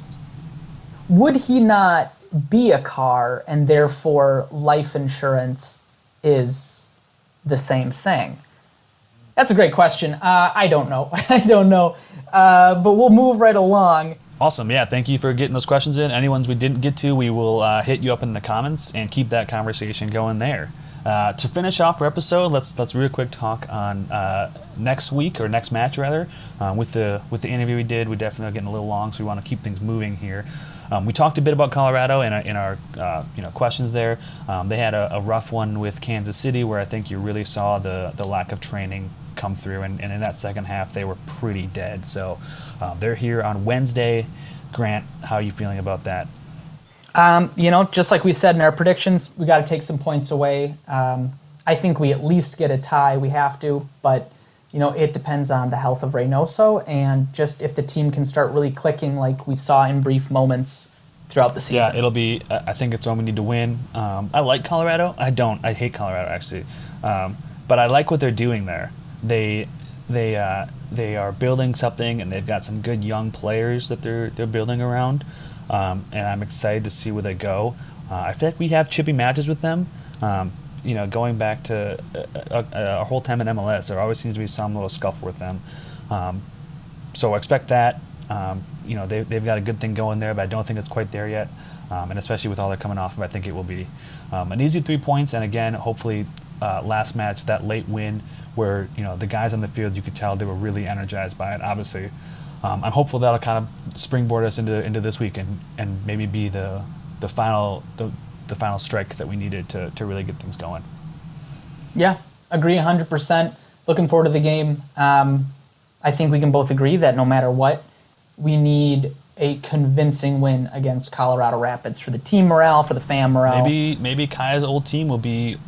[SPEAKER 1] would he not be a car and therefore life insurance is the same thing? That's a great question. Uh, I don't know. I don't know. Uh, but we'll move right along.
[SPEAKER 4] Awesome. Yeah. Thank you for getting those questions in. Any ones we didn't get to, we will uh, hit you up in the comments and keep that conversation going there. Uh, to finish off our episode, let's let's real quick talk on uh, next week or next match rather. Um, with the with the interview we did, we definitely are getting a little long, so we want to keep things moving here. Um, we talked a bit about Colorado in our, in our uh, you know questions there. Um, they had a, a rough one with Kansas City, where I think you really saw the the lack of training come through, and, and in that second half they were pretty dead. So um, they're here on Wednesday. Grant, how are you feeling about that?
[SPEAKER 1] Um, you know, just like we said in our predictions, we got to take some points away. Um, I think we at least get a tie. We have to, but you know, it depends on the health of Reynoso and just if the team can start really clicking, like we saw in brief moments throughout the season.
[SPEAKER 4] Yeah, it'll be. I think it's one we need to win. Um, I like Colorado. I don't. I hate Colorado actually, um, but I like what they're doing there. They they uh, they are building something, and they've got some good young players that they're they're building around. Um, and I'm excited to see where they go. Uh, I feel like we have chippy matches with them. Um, you know, going back to uh, uh, our whole time in MLS, there always seems to be some little scuffle with them. Um, so expect that. Um, you know, they, they've got a good thing going there, but I don't think it's quite there yet. Um, and especially with all they're coming off of, I think it will be um, an easy three points. And again, hopefully, uh, last match, that late win where, you know, the guys on the field, you could tell they were really energized by it, obviously. Um, I'm hopeful that'll kind of springboard us into, into this week and, and maybe be the, the final the, the final strike that we needed to, to really get things going.
[SPEAKER 1] Yeah, agree 100%. Looking forward to the game. Um, I think we can both agree that no matter what, we need a convincing win against Colorado Rapids for the team morale, for the fan morale.
[SPEAKER 4] Maybe maybe Kei's old team will be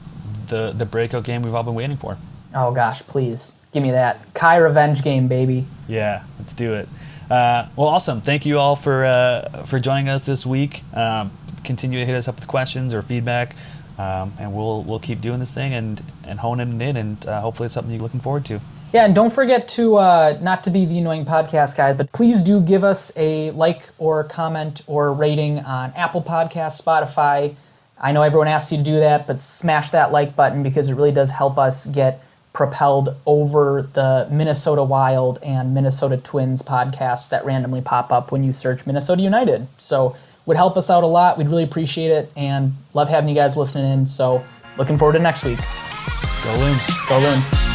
[SPEAKER 4] the the breakout game we've all been waiting for.
[SPEAKER 1] Oh gosh, please give me that Kei revenge game, baby.
[SPEAKER 4] Yeah, let's do it. Uh, well, awesome. Thank you all for uh, for joining us this week. Um, continue to hit us up with questions or feedback, um, and we'll we'll keep doing this thing and and honing it in, and uh, hopefully it's something you're looking forward to.
[SPEAKER 1] Yeah, and don't forget to uh, not to be the annoying podcast guys, but please do give us a like or comment or rating on Apple Podcasts, Spotify. I know everyone asks you to do that, but smash that like button because it really does help us get propelled over the Minnesota Wild and Minnesota Twins podcasts that randomly pop up when you search Minnesota United. So would help us out a lot. We'd really appreciate it and love having you guys listening in. So looking forward to next week.
[SPEAKER 4] Go Loons.
[SPEAKER 1] Go Loons.